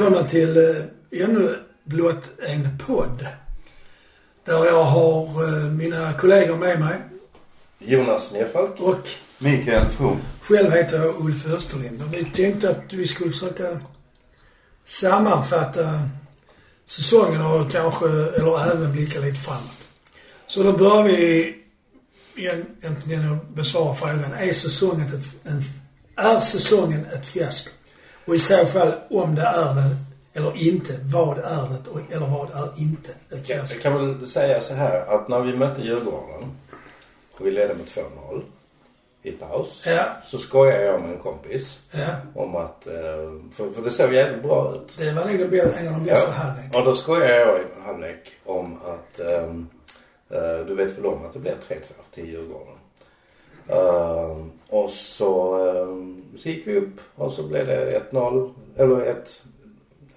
välkomna till eh, ännu blott en podd. Där jag har eh, mina kollegor med mig Jonas Nerfalk. och Mikael From. själv heter jag Ulf Österlind. Och vi tänkte att vi skulle försöka sammanfatta säsongen och kanske, eller även blicka lite framåt. Så då börjar vi egentligen besvara frågan. Är säsongen ett, en, är säsongen ett fiasko? Och i så fall, om det är det eller inte, vad är det eller vad är inte ett Jag fiasko? kan väl säga så här att när vi mötte Djurgården och vi ledde med 2-0 i paus. Ja. Så skojade jag med en kompis Ja, om att, eh, för, för det såg jävligt bra ut. det var nog en av de bästa halvlek. Och då skojade jag i halvlek om att ehm, eh, du vet väl om att det blir 3-2 till Djurgården. Ehm, och så, ehm, så gick vi upp och så blev det 1-0, eller 1,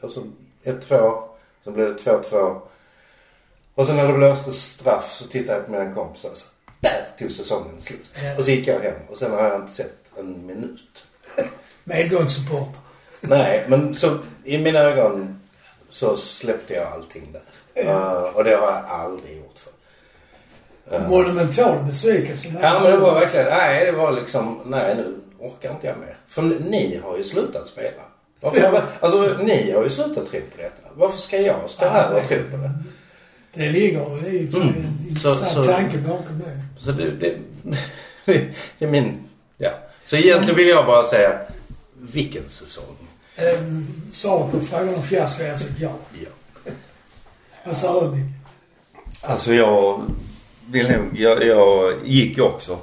alltså 1-2. Sen blev det 2-2. Och sen när det blåste straff så tittade jag på mina kompisar och så där tog säsongen slut. Ja. Och så gick jag hem och sen har jag inte sett en minut. Medgångssupporter. Nej, men så i mina ögon så släppte jag allting där. Eh, och det har jag aldrig gjort för. Monumental besvikelse. Ja men det var verkligen, nej det var liksom, nej nu orkar inte jag mer. För ni har ju slutat spela. Varför, alltså ni har ju slutat tro på detta. Varför ska jag stå här och tro på det? Det ligger i sig en intressant Så- så- tanke bakom det. Så det, det, det är min, ja. Så egentligen vill jag bara säga, vilken säsong. Ehm, Svaret på frågan om fiasko är alltså ja. Ja. Vad sa du Nick? Alltså jag vill nog, jag, jag gick också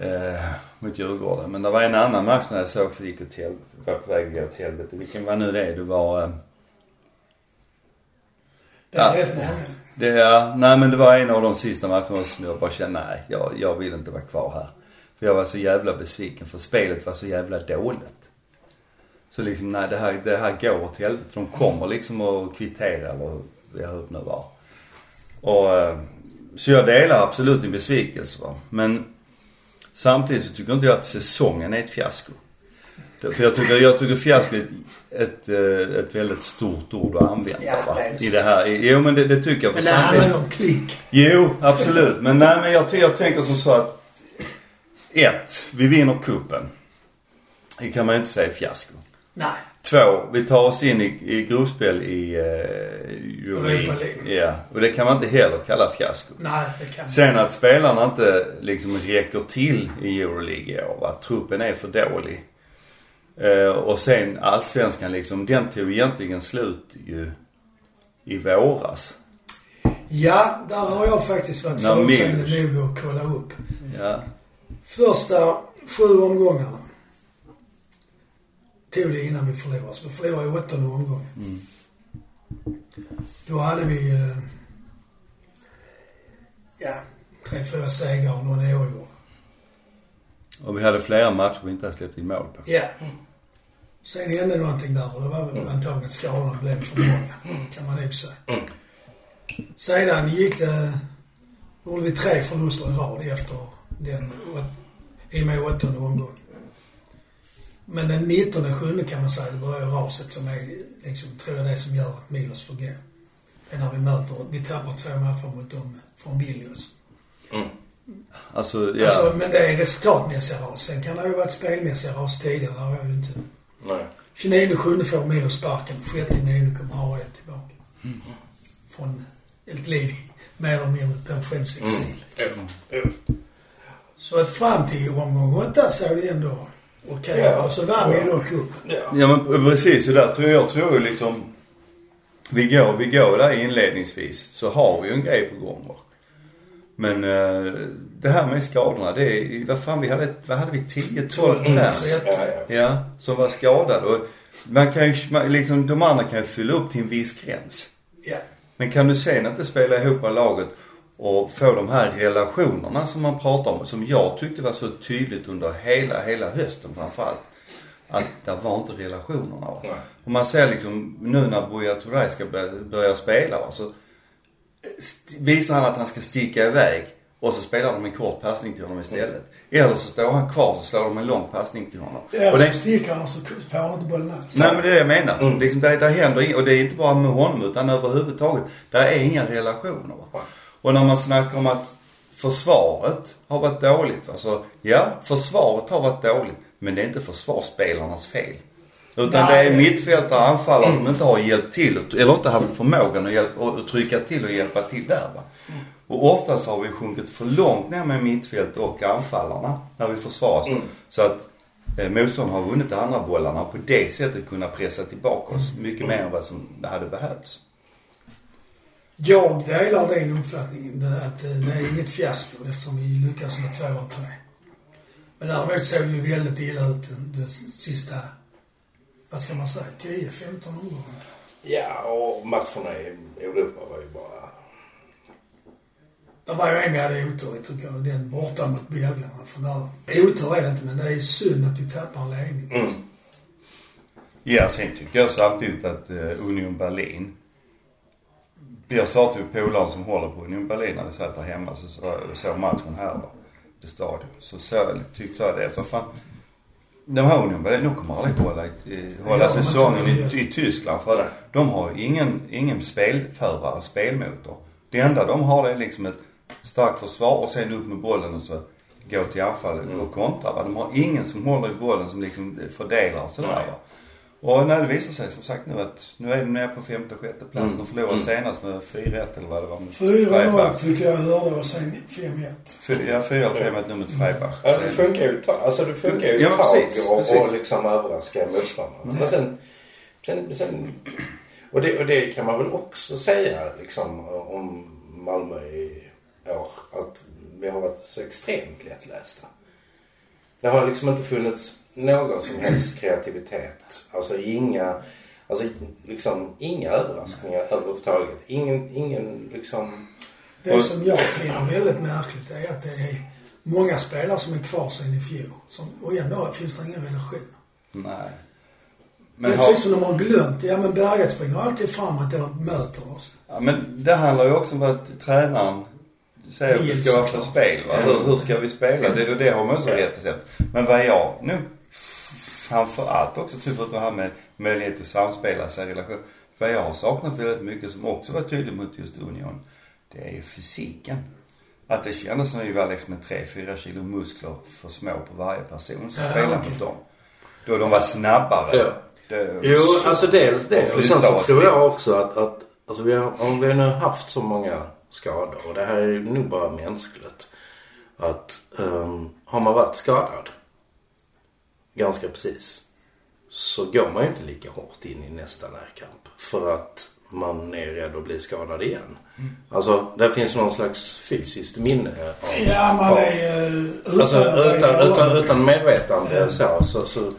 eh, mot Djurgården. Men det var en annan match när jag såg också gick åt hel, var på väg att gå åt helvete. Vilken var nu det? Det var, eh, Ja. det, ja, nej men det var en av de sista matcherna som jag bara kände, nej jag, jag vill inte vara kvar här. För jag var så jävla besviken för spelet var så jävla dåligt. Så liksom, nej det här, det här går åt helvete. De kommer liksom att kvittera eller ja, hur det nu var. Och, eh, så jag delar absolut din besvikelse va. Men samtidigt så tycker inte jag att säsongen är ett fiasko. För jag tycker, jag tycker fiasko är ett, ett, eh, ett väldigt stort ord att använda Ja, va. I det här. Jo men det, det tycker jag. För Men det handlar ju om klick. Jo, absolut. Men nej men jag, jag tänker som så att. Ett, vi vinner kuppen. Det kan man ju inte säga fiasko. Nej. Två, vi tar oss in i, i gruppspel i uh, Europa. League. Ja, och det kan man inte heller kalla fiasko. Nej, det kan Sen att spelarna inte liksom räcker till i Euroleague i år. Att truppen är för dålig. Eh, och sen allsvenskan liksom, den tog egentligen slut ju i våras. Ja, där har jag faktiskt varit förutseende nog att kolla upp. Ja. Första sju omgångarna tog det innan vi förlorade. Så vi förlorade i åttonde omgången. Mm. Då hade vi, eh, ja, tre, fyra segrar och någon oavgjord. Och vi hade flera matcher vi inte hade släppt in mål på. Ja. Sen hände någonting där och det var väl antagligen skadorna blev för många. Kan man nog säga. Sedan gick det, gjorde vi tre förluster i rad efter den, i och med åttonde omgången. Men den 19 sjunde kan man säga, det börjar raset som är liksom, tror jag det som gör att Milos får gå. Det är när vi möter, vi tappar två matcher mot dem från Vilnius. Alltså, ja. Alltså, men det är resultatmässiga ras. Sen kan det ju ha varit spelmässiga ras tidigare, det har jag ju inte. Nej. 29 sjunde får Milos sparken. 6 nionde kommer Harald tillbaka. Från ett liv mer eller mindre pensionsexil. Jo. Så att fram till omgång åtta såg det ändå okej Ja. ut. Och så vann vi då cupen. Ja. Ja men precis, och där tror jag, tror jag liksom vi går, vi går där inledningsvis så har vi ju en grej på gång va. Men eh, det här med skadorna, det är, vad fan vi hade, vad hade vi 10-12 pers? Ja, som var skadade och man kan ju, man, liksom de andra kan ju fylla upp till en viss gräns. Ja. Men kan du sen inte spela ihop laget och få de här relationerna som man pratar om, som jag tyckte var så tydligt under hela, hela hösten framförallt. Att det var inte relationerna va. Och man ser liksom nu när Buya Turay ska börja, börja spela va, så visar han att han ska sticka iväg. och så spelar de en kort passning till honom istället. Eller så står han kvar så slår de en lång passning till honom. Ja, och så det, sticker han så får han inte bollen alls. nej men det är det jag menar. Mm. Liksom det, det händer och det är inte bara med honom utan överhuvudtaget. Det är inga relationer. Va? Och när man snackar om att försvaret har varit dåligt. Alltså, ja, försvaret har varit dåligt. Men det är inte försvarsspelarnas fel. Utan Nej. det är mittfältare och anfallare som inte har hjälpt till, eller inte haft förmågan att, hjälpa, att trycka till och hjälpa till där va. Och oftast har vi sjunkit för långt ner med mittfält och anfallarna när vi försvarar oss. Så att eh, motståndaren har vunnit de andra bollarna och på det sättet kunnat pressa tillbaka oss mycket mer än vad som hade behövts. Jag delar din uppfattning det- att eh, det är inget fiasko eftersom vi lyckades med två och tre. Men däremot såg vi väldigt illa ut det, det sista, vad ska man säga, 10-15 omgångar. Ja, och matcherna i Europa var ju bara... Det var ju en vi hade otur i tycker jag, den borta mot belgarna. För där, otur är det inte men det är synd att vi tappar en ledning. Mm. Ja, sen tycker jag samtidigt att eh, Union Berlin. Jag sa till polaren som håller på Union Berlin när vi satt där hemma så så- såg matchen här då, i stadion. Så så tyckte jag det. För fan, de här Union Berlin, de kommer aldrig hålla, i- hålla Ja, de säsongen i, i Tyskland. För de har ingen, ingen spelförare, spelmotor. Det enda de har det är liksom ett starkt försvar och sen upp med bollen och så gå till anfall och kontra. Va? De har ingen som håller i bollen som liksom fördelar och sådär Nej. va. Och när det visar sig som sagt nu att nu är de nere på femte, sjätte plats. Mm. De förlorade Mm. senast med 4-1 eller vad det var. mot 4-0 Freiburg. tycker jag hörde och sen 5-1. Fy- Ja, 4 eller 5-1 nu mot Freiburg. Ja, det funkar ju ett tag. Alltså det funkar ju Ja, ett tag precis, och, precis. och liksom överraska motståndarna. Men sen, sen, sen och, det, och det kan man väl också säga liksom om Malmö i år. Att vi har varit så extremt lättlästa. Det har liksom inte funnits någon som helst kreativitet. Alltså inga, alltså liksom inga överraskningar överhuvudtaget. Ingen, ingen liksom Det som jag finner väldigt märkligt är att det är många spelare som är kvar sen i fjol. Som, och ändå finns det ingen relation. Nej. Men det är har, precis som de har glömt. Ja men Berget springer alltid framåt eller möter oss. ja, men det handlar ju också om att tränaren säger att det Vill ska vara för spel. Va? Hur, hur ska vi spela? Det, det har man också rätt sett. Men vad jag nu framförallt också typ av det här med möjlighet att samspela sig i relation. Vad jag har saknat väldigt mycket som också var tydligt mot just Union. Det är ju fysiken. Att det kändes som vi var liksom med 3-4 kilo muskler för små på varje person som Ja, spelade okej. mot dem. Då de var snabbare. Ja. Det, Jo, alltså dels det. Och Och sen så tror jag också att, att alltså vi har, om vi nu haft så många skador och det här är nog bara mänskligt. Att um, har man varit skadad ganska precis så går man ju inte lika hårt in i nästa närkamp. För att man är rädd att bli skadad igen. Alltså det finns någon slags fysiskt minne av, Ja man är utan, Alltså att vara utan, utan, utan medvetande Ja. så, så, så.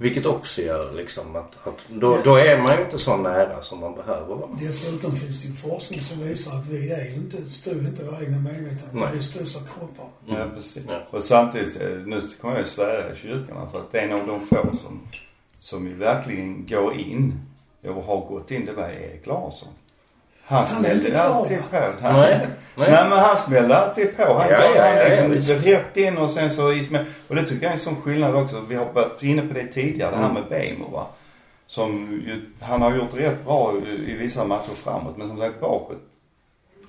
Vilket också gör liksom att, att då, då är man ju inte så nära som man behöver vara. Dessutom finns det ju forskning som visar att vi är ju inte, styr inte våra egna medvetande. Nej. Vi styrs av kroppar. Ja, precis. Ja. Och samtidigt, eh, nu kommer jag svära i kyrkorna för att en av de få som, som ju verkligen går in och har gått in, det var Erik Larsson. Han är smällde alltid på. Han, Nej, nej. nej. men han smällde alltid på. Han, Ja, gav- ja, han ja, liksom ja, rätt in och sen så. Och det tycker jag är en sån skillnad också. Vi har varit inne på det tidigare, det här Mm. med Bejmo va. Som ju, han har gjort rätt bra i, i vissa matcher framåt men som sagt bakåt.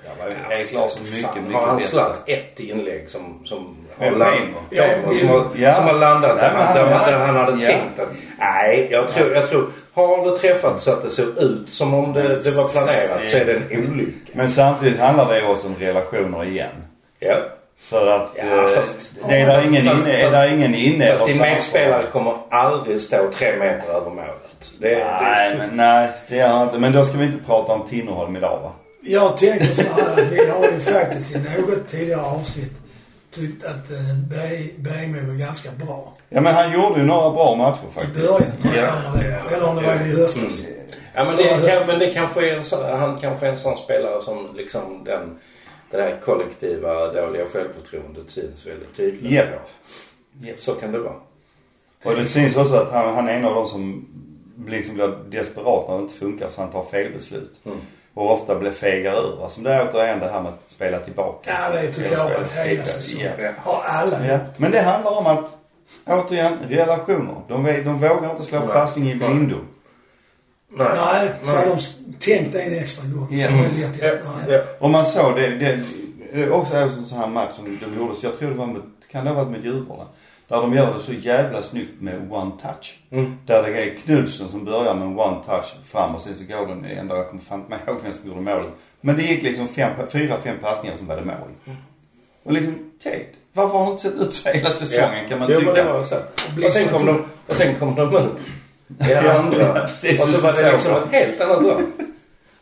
Ja, var Ja, Erik Larsson mycket, mycket Har han bättre. slatt ett inlägg som, som har? Ja, som, har, ja. som har landat där, han, där, man- där han hade ja. tänkt att... Nej, jag tror, jag tror... Har det träffat så att det såg ut som om det, det var planerat så är det en olycka. Men samtidigt handlar det också om relationer igen. Ja. För att Ja, eh, fast- det är där ingen fast- inne, är fast- där ingen inne Fast och din medspelare kommer aldrig stå tre meter över målet. Det, Nej, det, men nej, det gör han inte. Men då ska vi inte prata om Tinnerholm idag va? Jag tänker så här att vi har ju faktiskt i något tidigare avsnitt tyckt att eh, Berg- Bergmo var ganska bra. Ja men han gjorde ju några bra matcher I faktiskt. början. Ja. Eller om det var i höstas. Ja men det, kan, men det kanske är en sån, han kanske är en sån spelare som liksom den, det där kollektiva dåliga självförtroendet syns väldigt tydligt på. Japp. Så kan det vara. Och det syns också att han, han är en av de som liksom blir desperat när det inte funkar så han tar fel beslut. Mm. Och ofta blir fegare ur. Som det är återigen det här med att spela tillbaka. Ja, det tycker jag har varit hela säsongen. Ja. Har alla Ja. Men det handlar om att, återigen, relationer. De, de vågar inte slå Nej. passning i blindo. Nej. Nej, så har de tänkt en extra gång. Ja. Så det är lätt. Ja, ja. Och man såg det, det, det är också en sån här match som de gjorde, så jag tror det var med, kan det ha varit med Djurgården? Där de gör det så jävla snyggt med one touch. Mm. Där det är Knudsen som börjar med one touch fram och sen så går den ändå, jag kommer fan inte ihåg vem som gjorde målet. Men det gick liksom fem, fyra, fem passningar som var det mål. Och liksom, okej, varför har de inte sett ut så hela säsongen kan man jo, tycka. men det var så. Och sen kom de, och sen kom de ut i andra. precis, och så var det liksom ett helt annat lag.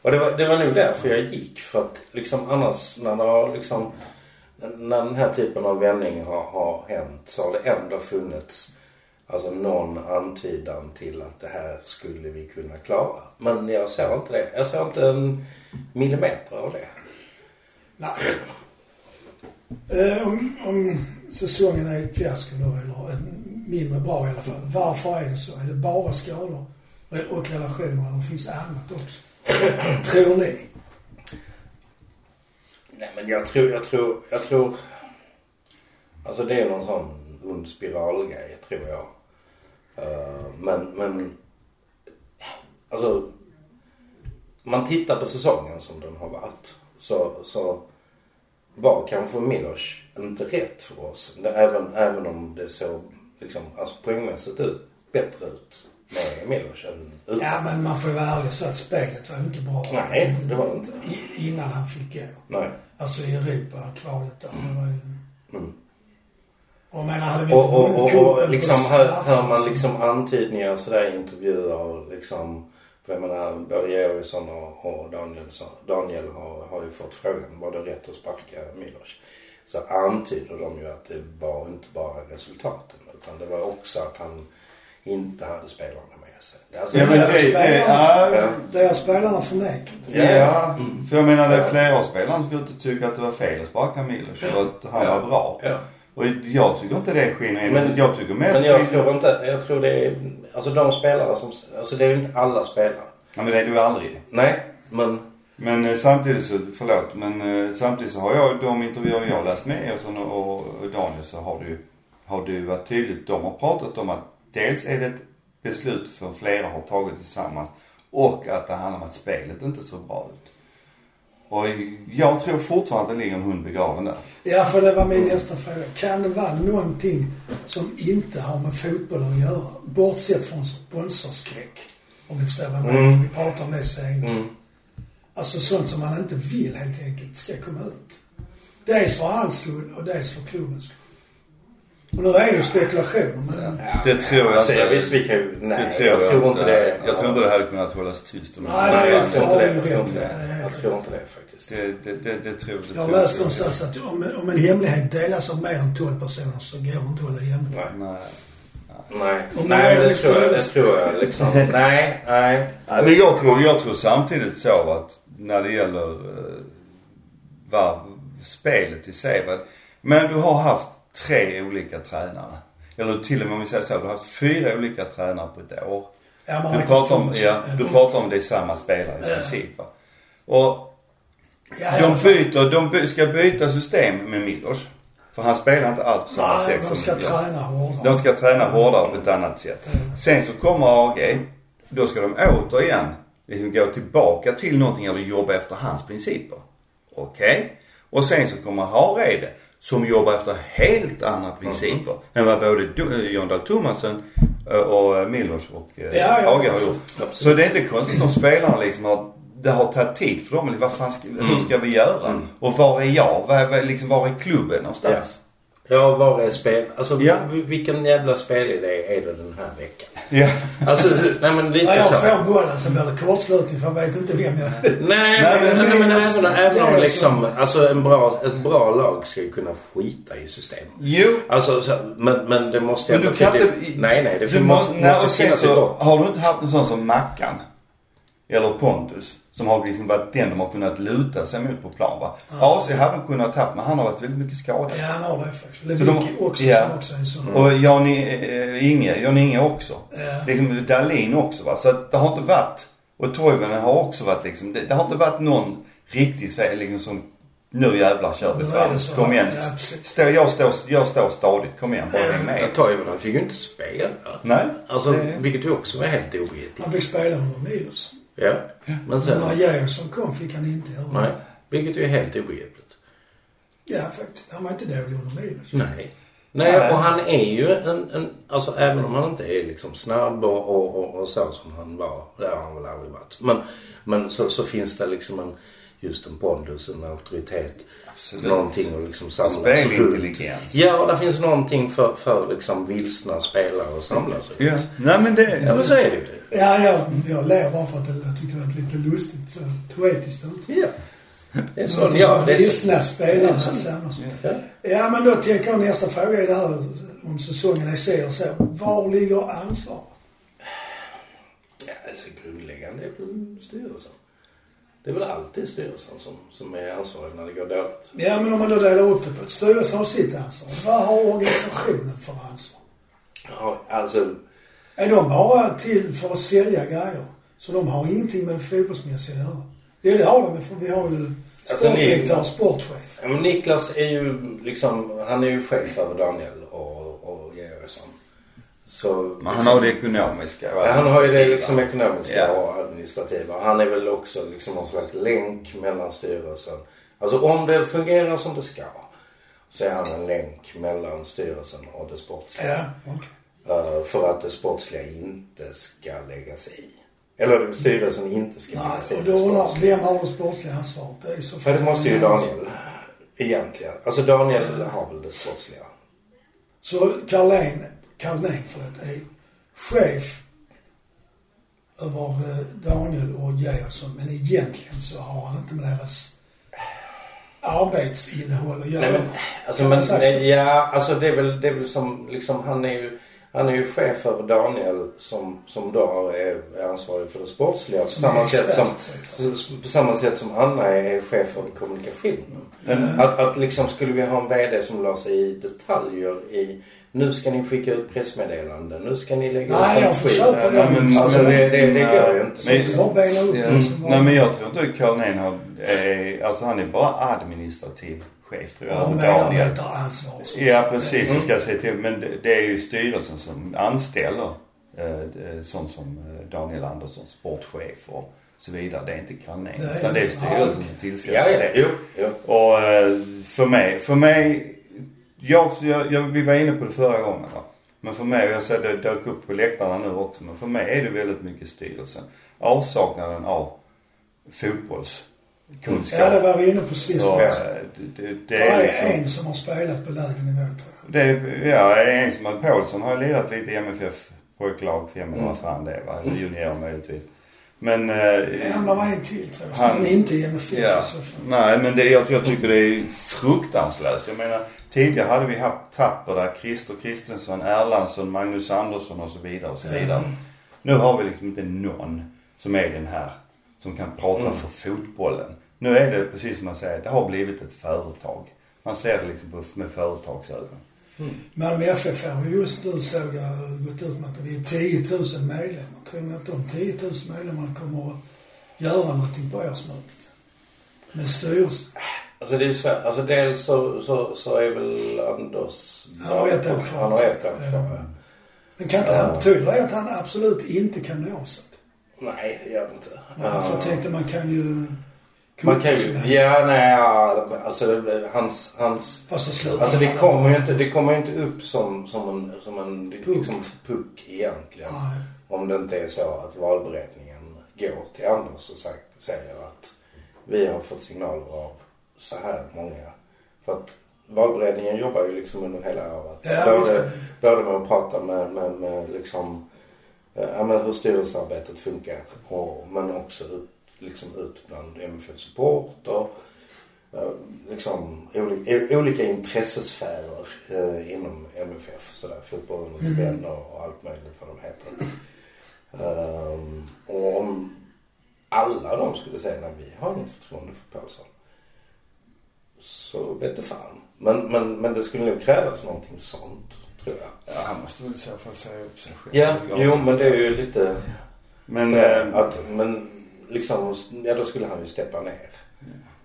Och det var, det var nog därför jag gick. För att liksom annars när det har liksom när den här typen av vändning har, har hänt så har det ändå funnits alltså någon antydan till att det här skulle vi kunna klara. Men jag ser inte det. Jag ser inte en millimeter av det. Nej. Eh, om, om säsongen är ett fiasko då, eller mindre bra i alla fall. Varför är det så? Är det bara skador och relationer eller finns det annat också? Tror ni? Nej men jag tror, jag tror, jag tror... Alltså det är någon sån ond spiralgrej tror jag. Eh, men, men... Alltså... Man tittar på säsongen som den har varit. Så, så var kanske Milos inte rätt för oss. Även, även om det såg liksom, alltså poängmässigt ut, bättre ut med Milos än utan. Ja, men man får ju vara ärlig och säga att spelet var ju inte bra. Nej, det var det inte. I, innan han fick gå. Nej. Alltså i Europa, kvalet där. Det var ju... Mm. Och menar, hade vi Och, och, och, och liksom hör, hör man så- liksom antydningar sådär i intervjuer liksom för jag menar både Georgsson och, och Danielsson, Daniel har, har ju fått frågan var det rätt att sparka Milos? Så antyder de ju att det var inte bara resultaten utan det var också att han inte hade spelarna med sig. Alltså, Ja, men Det det- det- ja. det har spelarna förnekat. Ja. Ja, Mm. för jag menar det är Ja. flera spelare som och tycker att det var fel att sparka Milos och att han Ja. var bra. Ja. Och jag tycker inte det skiner in. Men- jag tycker mer Men jag tror inte, jag tror det är, alltså de spelare som, alltså det är ju inte alla spelare. Ja, men det är du aldrig. Nej, men Men eh, samtidigt så, förlåt, men eh, samtidigt så har jag de intervjuer jag har läst med Ersson och, och Daniel så har ju, har ju varit tydligt. De har pratat om att dels är det ett beslut som flera har tagit tillsammans och att det handlar om att spelet inte så bra ut. Och jag tror fortfarande att det ligger en hund begraven där. Ja, för det var min nästa fråga. Kan det vara någonting som inte har med fotbollen att göra? Bortsett från sponsorskräck. Om du förstår vad jag menar. Mm. Vi pratade om det senast. mm. Alltså sånt som man inte vill helt enkelt ska komma ut. Dels för hans skull och dels för klubbens skull. Och nu är det spekulationer men... Det tror jag alltså, inte. jag visst vi kan ju, nej det tror jag, tror inte det. Jag tror inte det hade kunnat hållas tyst om Nej, Nej, det- jag tror inte det. Jag tror inte det. Jag tror inte det faktiskt. Det, det, det, det tror det Jag har läst jag någonstans att om, om en hemlighet delas av mer än 12 personer så går det inte att hålla hemlig. Nej. Nej. Nej, det, tror jag, det tror jag liksom. nej, nej. Men jag tror, jag tror samtidigt så att när det gäller uh, var, spelet i sig. Men du har haft tre olika tränare. Eller till och med om vi säger så, du har haft fyra olika tränare på ett år. Ja, Du pratar om, ja, du pratar om det är samma spelare i princip va. Och de byter, de by, ska byta system med Milos. För han spelar inte alls på samma Nej, sätt de ska träna hårdare. De ska träna hårdare på ett annat sätt. Sen så kommer AG. Då ska de återigen liksom gå tillbaka till någonting eller jobba efter hans principer. Okej? Och sen så kommer Harede som jobbar efter helt andra principer än vad både Do- John Dahl Tomasson eh, och Milos och eh, Ja, ja, har absolut. gjort. Så det är inte konstigt om spelarna liksom har det har tagit tid för dem. Eller Vad fan ska, hur ska vi göra? Mm. Och var är jag? Var, var, liksom, var är klubben någonstans? Ja, var är spel... Alltså Ja. vil- vilken jävla spelidé är det den här veckan? Ja. Alltså, nej men lite jag så. får bollen så blir det kortslutning för jag vet inte vem jag Nej, Nej, men, men nej, men även, även om är liksom, så. alltså en bra, ett bra lag ska ju kunna skita i systemet. Jo, Alltså, så, men, men det måste Men ändå... du kan det, inte... nej, nej. Det du måste, nej, måste sen finnas i så botten. Har du inte haft en sån som Mackan? Eller Pontus? Som har liksom varit den de har kunnat luta sig mot på plan va? AC hade de kunnat haft men han har varit väldigt mycket skadad. Ja, han har det faktiskt. Så de- Lewicki också ja. som också är en sån. Och Jan eh, Inge, Jan Inge också. Ja. Liksom Dahlin också va. Så att det har inte varit Och Toivonen har också varit liksom, det, det har inte varit någon riktig så- liksom som nu jävlar kör vi fram. Kom igen. Ja. Stå, jag, står, jag står stadigt. Kom igen, bara häng med. Toivonen fick ju inte spela. Nej. Alltså, det- vilket ju också var helt obegripligt. Han fick spela under Milos. Ja. Men sen... När Gerhardsson kom fick han inte göra. Nej. Vilket ju är helt obegripligt. Ja, faktiskt. Han var inte dålig under Milos. Nej. Nej, Nej. och han är ju en, en, alltså även om han inte är liksom snabb och, och, och, och så som han var. Det har han väl aldrig varit. Men, men så, så finns det liksom en, just en pondus, en auktoritet. Absolut. Någonting att liksom samlas Spelintelligens. Ja, och det finns någonting för, för liksom vilsna spelare att samlas runt. Ja. Nej men det... Ja, men så är det ju. Ja, jag, jag ler bara för att jag tycker det är lite lustigt. Så poetiskt ut. Ja. Det är så. Ja, det är så. Vilsna spelare är tillsammans. Ja. Ja, men då tänker jag nästa fråga i det här om säsongen är si eller så. Var ligger ansvaret? Ja, alltså grundläggande är väl styrelsen. Det är väl alltid styrelsen som, som är ansvarig när det går dåligt. Ja, men om man då delar upp det på ett styrelse har sitt ansvar. Vad har organisationen för ansvar? Ja, alltså, Är de bara till för att sälja grejer? Så de har ingenting med det fotbollsmässiga att göra? Ja, det har de. För vi har ju Alltså, sportdirektör, sportchef. ja, men Niklas är ju liksom, han är ju chef över Daniel och, och Georgsson. Så, Men han har det ekonomiska och Ja, han har ju det liksom ekonomiska Ja. och administrativa. Han är väl också liksom någon slags länk mellan styrelsen. Alltså om det fungerar som det ska så är han en länk mellan styrelsen och det sportsliga. Ja, okej. Eh, för att det sportsliga inte ska lägga sig i. Eller styrelsen inte ska lägga sig i och det sportsliga. vem har det sportsliga ansvaret? Det är ju så För det måste ju Daniel egentligen. Alltså Daniel har väl det sportsliga. Så Carlén, Carlén förlåt, är chef över eh, Daniel och Gerhardsson. Men egentligen så har han inte med deras arbetsinnehåll att göra. Nej, men, alltså, men, ja, alltså det är väl, det är väl som, liksom, han är ju, han är ju chef över Daniel som, som då är, är ansvarig för det sportsliga. På Som samma, sätt som, på samma sätt som Anna är chef för kommunikationen. Att, att liksom skulle vi ha en VD som la sig i detaljer i nu ska ni skicka ut pressmeddelanden, nu ska ni lägga Nej, ut jag en skit. försökte Nej, men- Alltså det, det, det Nej, går ju inte. men- Så bena upp Ja. det Nej men jag tror inte Carl Nén har, är, alltså han är bara administrativ chef tror jag. Och medarbetaransvar. Ja precis, så ska jag säga till. Men det- det är ju styrelsen som anställer eh, eh, sån som eh, Daniel Andersson, sportchef och så vidare. Det är inte Carl Nén. Det är Utan det är styrelsen som tillsätter Ja, ja, det. jo, jo. Och för mig, för mig, jag, jag, jag, vi var inne på det förra gången va. Men för mig, jag ser det dök upp på läktarna nu också, men för mig är det väldigt mycket styrelsen. Avsaknaden av fotbollskunskap. Ja, det var vi inne på sist. Ja, också. det, det, det är är liksom, en som har spelat på lägre nivå tror jag. det är, ja, en som att Paulsson har lirat lite i MFF pojklag, fem eller vad fan det är va. Junior möjligtvis. Men... Eh, det var en till tror jag. Han- Han, men inte i MFF Ja. så fall. Nej, men det, jag, jag tycker det är fruktansvärt. Jag menar, tidigare hade vi haft Tapper där, Christer Kristensson, Erlandsson, Magnus Andersson och så vidare och så vidare. Nu har vi liksom inte någon som är den här, som kan prata Mm. för fotbollen. Nu är det precis som man säger, det har blivit ett företag. Man ser det liksom på, med företagsögon. Malmö FF har ju just nu såg jag gått ut med att vi är 10 000 medlemmar. Tror ni att de 10 000 medlemmarna kommer att göra någonting på årsmötet? Med styrelsen? Alltså det är svårt. Alltså dels så, så, så är väl Anders... Han har ett år kvar. Han har ett år Ja. kvar. Men kan inte, Ja. betyder det att han absolut inte kan nå sig? Nej, det gör det inte. Ja, för jag tänkte man kan ju... Man kan ju... sådär. Ja, nej, alltså hans... hans alltså det kommer ju inte, det kommer inte upp som, som en, som en liksom, puck egentligen. Nej. Om det inte är så att valberedningen går till Anders och sä- säger att vi har fått signaler av så här många. För att valberedningen jobbar ju liksom under hela året. Ja, både, både med att prata med, med, med liksom, ja, men hur styrelsearbetet funkar. Och, men också ut, liksom ut bland MFF Support och eh, liksom olika, olika intressesfärer eh, inom MFF. Sådär, fotbollens Mm. vänner och allt möjligt vad de heter. Ehm, och om alla de skulle säga nej vi har inget förtroende för Paulsson. Så vet du fan. Men, men, men det skulle nog krävas någonting sånt tror jag. Ja, han måste väl i så fall säga upp sig själv. Ja, jo men det är ju lite Men, så eh, att, men liksom, ja då skulle han ju steppa ner.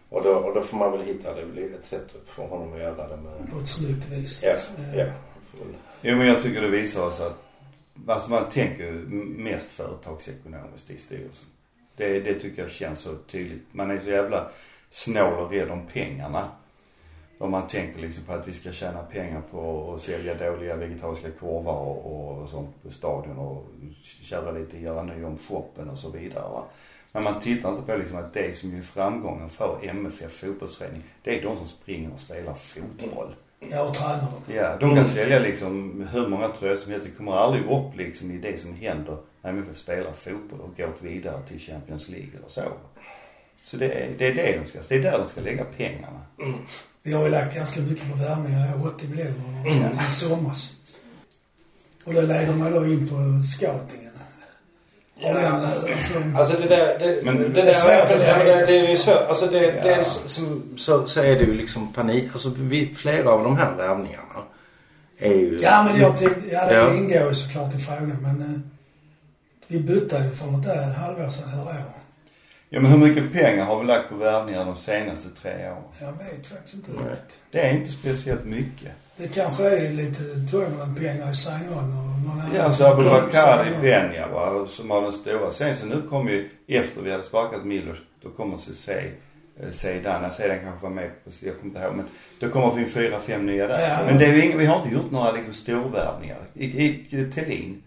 Och, då, och då får man väl hitta det, ett sätt för honom att göra det med. På ett snyggt vis. Ja, liksom. ja. Jo men jag tycker det visar oss att, alltså man tänker mest företagsekonomiskt i styrelsen. Det, det tycker jag känns så tydligt. Man är så jävla snål och rädd om pengarna. Om man tänker liksom på att vi ska tjäna pengar på att sälja dåliga vegetariska korvar och, och sånt på stadion och köra lite, göra ny om shoppen och så vidare va. Men man tittar inte på liksom att det som är framgången för MFF fotbollsförening, det är de som springer och spelar fotboll. Ja, och tränar dem. Ja, de kan sälja liksom hur många tröjor som helst. Det kommer aldrig upp liksom i det som händer när MFF spelar fotboll och gått vidare till Champions League eller så. Så det är, det är det de ska, det är där de ska lägga pengarna. Vi har ju lagt ganska mycket på värmningar, 80 miljoner Mm. i somras. Och då leder man då in på scoutingen. Ja. Alltså, Alltså det där, det, Men- det, Det är där svårt det, det, det är ju svårt. Alltså det, Ja. dels som, så, så är det ju liksom panik. Alltså vi, flera av de här värvningarna är ju... ja men jag tänkte, ja det Ja. ingår ju såklart i frågan men eh, vi bytte ju för något där halvår sedan eller år. Ja men hur mycket pengar har vi lagt på värvningar de senaste tre åren? Jag vet faktiskt inte riktigt. Det är inte speciellt mycket. Det kanske är lite Toivonen-pengar i sign-on och någon annan. Ja, så som Abubakari. Peña va, som var den stora. Sen så nu kom ju, efter vi hade sparkat Milos, då kommer Ceesay, eh, Zeidan, Zeidan kanske var med på, jag kommer inte ihåg men då kommer vi fyra, fem nya där. Ja. Men det är ju inga, vi har inte gjort några liksom storvärvningar. I, i, i Thelin.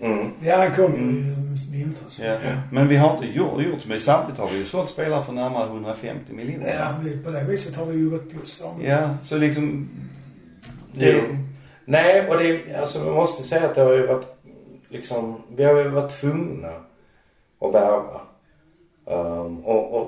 Mm. Ja, han kom ju i vintras. Ja. Men vi har inte gjort, gjort men samtidigt har vi ju sålt spelare för närmare 150 miljoner. Ja, på det viset har vi ju gått plus. Ja. Ja, så liksom. Jo. Nej, och det alltså man måste säga att det har ju varit liksom, vi har ju varit tvungna att värva. Um, och, och,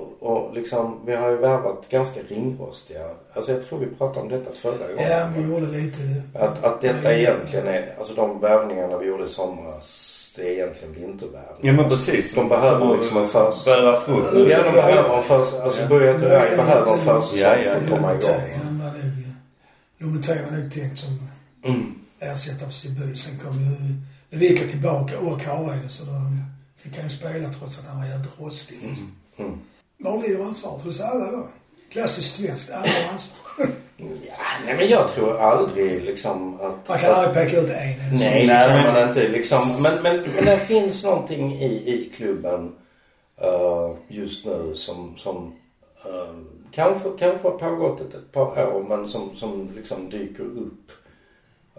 liksom, vi har ju värvat ganska ringrostiga. Alltså jag tror vi pratade om detta förra gången. Ja, vi gjorde lite... Att, att detta egentligen är, alltså de värvningarna vi gjorde i somras, det är egentligen vintervärvningar. Ja men precis. De behöver liksom en förs... Bära frukt. Ja, de behöver en förs... Alltså Ja. Buya Turay behöver en försäsong Ja, ja, för att ja. komma igång. Han var nog... Tänkt som Mm. ersättare för Sibu. Sen kom ju Levika tillbaka och Hareide så då fick han ju spela trots att han var jävligt rostig. Mm. Var ligger ansvaret? Hos alla då? Klassiskt svenskt. Alla har ansvar. Ja, nej men jag tror aldrig liksom att... Man kan aldrig peka ut en. Nej, Nej, men- man inte liksom. Men, men, men det finns någonting i, i klubben eh, just nu som, som eh, kanske, kanske har pågått ett, ett par år men som, som liksom dyker upp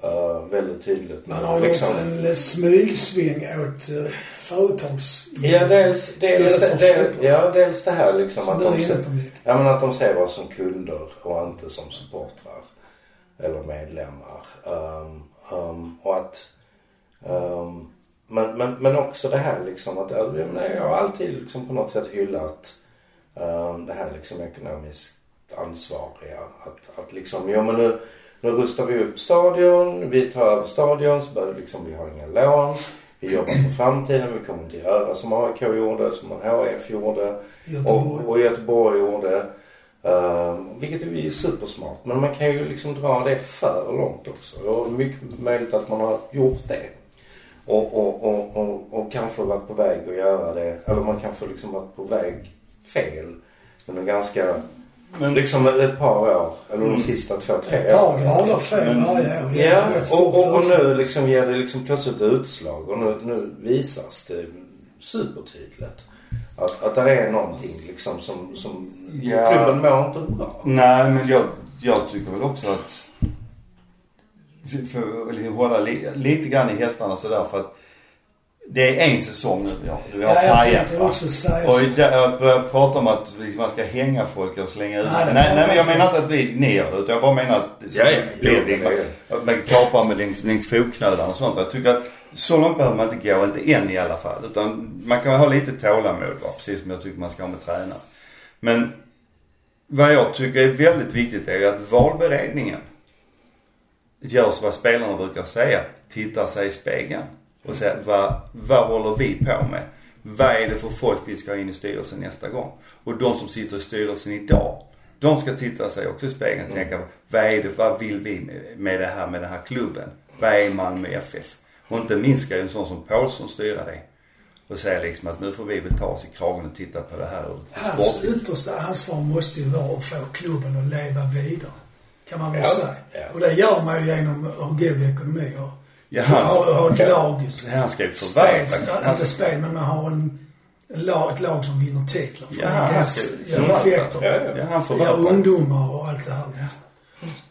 eh, väldigt tydligt. Man har liksom, gjort en smygsving åt uh, företags... Ja, dels, dels, dels, fotboll. ja, dels det här liksom Som att de, ser, ja, men att de ser oss som kunder och inte som supportrar eller medlemmar. Um, um, och att um, men, men, men också det här liksom att jag, menar, jag har alltid liksom på något sätt hyllat det här liksom ekonomiskt ansvariga. Att, att liksom, jo men nu, nu rustar vi upp stadion, vi tar över stadion så behöver liksom, vi har inga lån. Vi jobbar för framtiden, vi kommer inte göra som AIK gjorde, som HF gjorde Göteborg. och, och Göteborg gjorde. Um, vilket är supersmart. Men man kan ju liksom dra det för långt också. Och mycket möjligt att man har gjort det. Och, och, och, och, och kanske varit på väg att göra det. Eller man kanske liksom varit på väg fel. Under ganska, Men liksom ett par år. Eller Mm. de sista två, tre Ett par åren. grader fel Men- varje år. Ja, och, och, och nu liksom ger det liksom plötsligt utslag och nu, nu visas det supertydligt. Att, att det är någonting liksom som, som Ja. klubben mår inte bra. Nej, men jag, jag tycker väl också att för, för att hålla li, lite grann i hästarna sådär för att det är en säsong nu har. Vi har Ja, jag pajat, va? också säga Och jag börjar prata om att liksom, man ska hänga folk och slänga ut. Nej, Nej, nej, men jag menar inte att vi, gör det. Utan jag bara menar att Ja, ja, att man kapar med längs, längs fotknölarna och sånt. Jag tycker att så långt behöver man inte gå, inte än i alla fall. Utan man kan ha lite tålamod va? precis som jag tycker man ska ha med tränare. Men vad jag tycker är väldigt viktigt är att valberedningen gör så vad spelarna brukar säga. Tittar sig i spegeln och säger vad, vad håller vi på med? Vad är det för folk vi ska ha in i styrelsen nästa gång? Och de som sitter i styrelsen idag, de ska titta sig också i spegeln och tänka vad är det, vad vill vi med, det här, med den här klubben? Vad är Malmö FF? Och inte minst ska ju en sån som Paulsson styra det. och säga liksom att nu får vi väl ta oss i kragen och titta på det här Hans yttersta ansvar måste ju vara att få klubben att leva vidare. Kan man väl Ja, säga. ja. Och det gör man ju genom ha god ekonomi och Ja, han- ha, ha ett lag. Han ska ju. Han, inte spel, men man har en, en lag, ett lag som vinner titlar. För Ja, han ska effekter. Ja, ja. ja, han Ja, förvaltar. ungdomar och allt det här. liksom.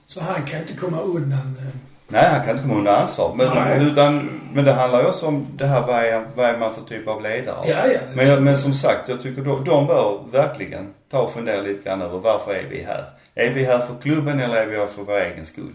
Så han kan inte komma undan. eh, Nej, han kan inte komma undan ansvar. Men, Nej. utan, men det handlar ju också om det här vad är, vad är man för typ av ledare. Ja, ja. Men, jag- men som sagt, jag tycker de, de bör verkligen ta och fundera lite grann över varför är vi här? Är vi här för klubben eller är vi här för vår egen skull?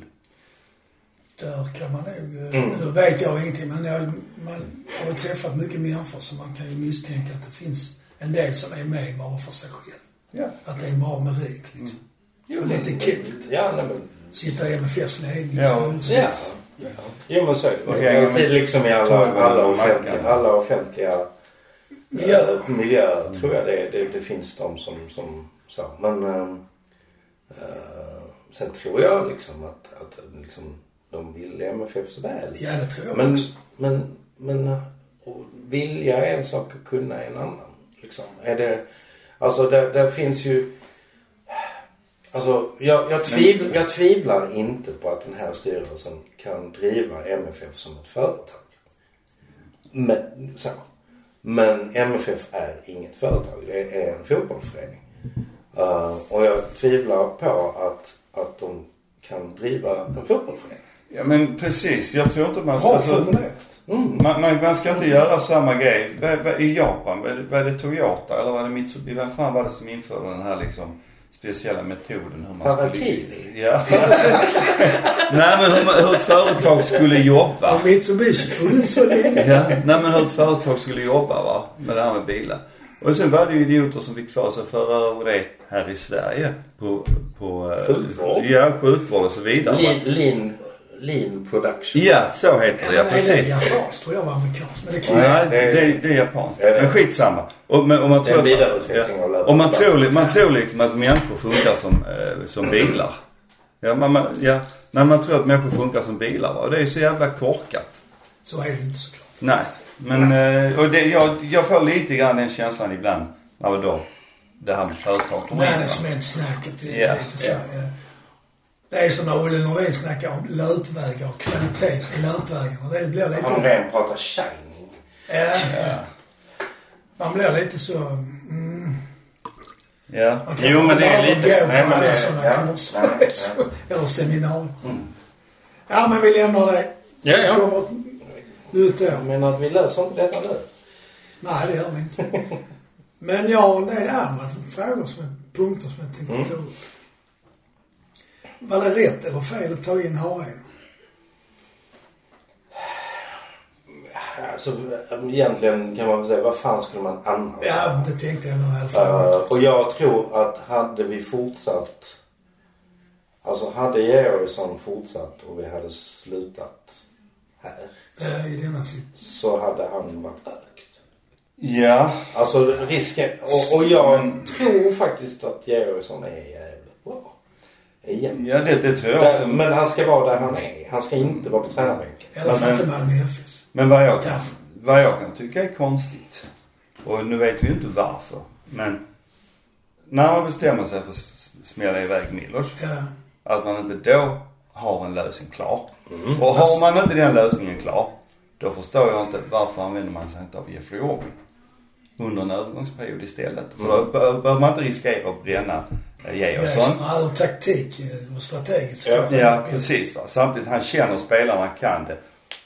Där kan man nog... Mm. Mm. Nu vet jag ingenting men jag, man har träffat mycket människor så man kan ju misstänka att det finns en del som är med bara för sig själv. Ja. Att det är en bra merit liksom. Jo, Och lite kul. Ja, nej men. Sitta i MFFs ledning Ja. styrelse. Ja. ja. Jo men så är det. Det är alltid liksom i alla, alla, och offentliga, alla offentliga Miljöer. eh, miljöer tror jag det, det, det finns de som, som så. Men eh, sen tror jag liksom att, att liksom, de vill MFFs väl. Ja, det tror jag Men, också. men, men vilja är en sak och kunna är en annan. Liksom. Är det, alltså där, där finns ju Alltså jag, jag, tvivl, jag tvivlar inte på att den här styrelsen kan driva MFF som ett företag. Men, så. Men MFF är inget företag. Det är en fotbollsförening. Uh, och jag tvivlar på att, att de kan driva en fotbollsförening. Ja men precis. Jag tror inte man ska... Bra formulerat. Mm. Man, man, man ska inte göra samma grej. Vad- vad- I Japan, var det, Toyota eller var det Mitsubishi? Vem fan var det som införde den här liksom speciella metoden hur man skulle... Harakiri. Ja. Nej men hur, hur ett företag skulle jobba. Och Mitsubishi funnits så länge. Ja, nej men hur ett företag skulle jobba va, med det här med bilar. Och sen var det ju idioter som fick för sig att föra över det här i Sverige på, på eh, Sjukvård. Ja, sjukvård och så vidare. va. Lean, lean, production. Ja, så heter det. Ja, Nej, det är precis. japanskt. tror jag var amerikanskt. Men det kan Nej, det är- det, är- det är japanskt. Ja, det är- Men skitsamma. Och, men, om man Det är en löpande Och man tror, man tror liksom att människor funkar som, eh, som bilar. Ja, man, man, ja, när man tror att människor funkar som bilar va. Och det är så jävla korkat. Så är det inte såklart. Nej. Men, eh, och det, jag, jag får lite grann den känslan ibland när då det här med företag kommer in. Managementsnacket det Ja, är lite så. ja. ja. Det är som när Olle Norlin snackar om löpvägar och kvalitet i löpvägarna. Det blir Han lite... ren pratar shining. Ja. Man blir lite så... Mm, Ja. man kan Jo, men inte det är bara lite- gå nej, på men det- sådana ja, kurser. nej, ja. Eller seminarier. Ja, men vi lämnar det. Ja, Det kommer ett nytt år. Menar att vi löser inte detta nu. Nej, det gör vi inte. Men jag har en del andra frågor som är, punkter som jag tänkte Mm. ta upp. Var det rätt eller fel att ta in Hareide? Alltså, egentligen kan man väl säga, vad fan skulle man annars Ja, det tänkte jag nog i alla Uh, fall. och jag tror att hade vi fortsatt Alltså hade Georgsson fortsatt och vi hade slutat här Eh, I denna sitt... så hade han varit rökt. Ja. Alltså risken och, och jag tror faktiskt att Georgsson är jävligt bra. Igen. Ja, det, det tror jag Där, också. men han ska vara där han är. Han ska inte vara på tränarbänken. I alla fall inte Malmö FF. Men vad jag, kan, vad jag kan tycka är konstigt. Och nu vet vi ju inte varför. Men när man bestämmer sig för att smälla iväg Milos. Ja. Att man inte då har en lösning klar. Och har man inte den lösningen klar. Då förstår jag inte varför använder man sig inte av Jeffrey Orby. Under en övergångsperiod istället. För då bör, bör man inte riskera att bränna Ja, Georgsson. som ur taktik eh, och strategiskt. Ja, Ja, precis va. Samtidigt han känner spelarna, kan det.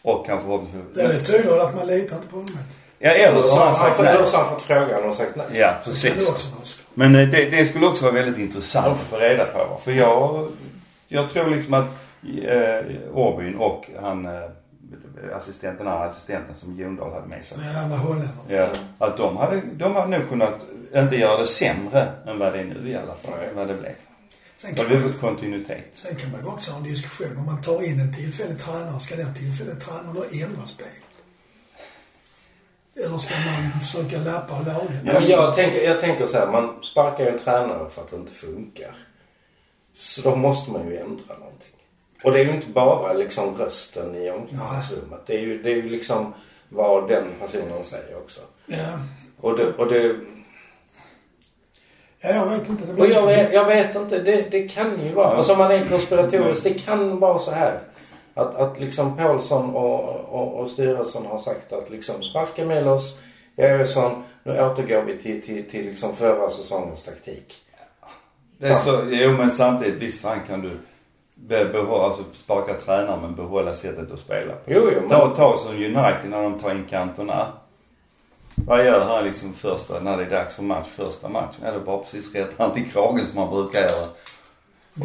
Och kan Det förhoppningsvis... betyder väl att man litar inte på honom. Ja, eller Så så har han, sagt nej. då har han fått frågan och sagt nej. Ja, Så precis. det så. Men eh, det, det skulle också vara väldigt intressant att få reda på. För jag, jag tror liksom att eh, Orbyn och han eh, assistenten, den andra assistenten som Jondal hade med sig. Han var holländare. Ja, att de hade, de hade nog kunnat inte göra det sämre än vad det är nu i alla fall. Nej. Vad det blev. Sen kan, man, kontinuitet. sen kan man ju också ha en diskussion. Om man tar in en tillfällig tränare, ska den tillfälliga tränaren då ändra spelet? Eller ska man försöka lappa och laga? Ja, jag, tänker, jag tänker så här, man sparkar ju en tränare för att det inte funkar. Så då måste man ju ändra någonting. Och det är ju inte bara liksom rösten i omklädningsrummet. Det är ju, det är ju liksom vad den personen säger också. Ja. Och det, och det, ja, jag vet inte. Det blir och jag vet, jag vet inte, det, det kan ju vara, alltså om man är konspiratorisk, det kan vara så här. Att, att liksom Paulsson och, och, och styrelsen har sagt att liksom sparka Milos, Eriksson, nu återgår vi till, till, till liksom förra säsongens taktik. Det är så, jo men samtidigt, visst fan kan du behålla, alltså sparka tränare men behålla sättet att spela på. Jo, jo, men, Ta, ta som United när de tar in kantorna. Vad gör han liksom första, när det är dags för match, första matchen? Ja, det bara precis rätt han till kragen som man brukar göra.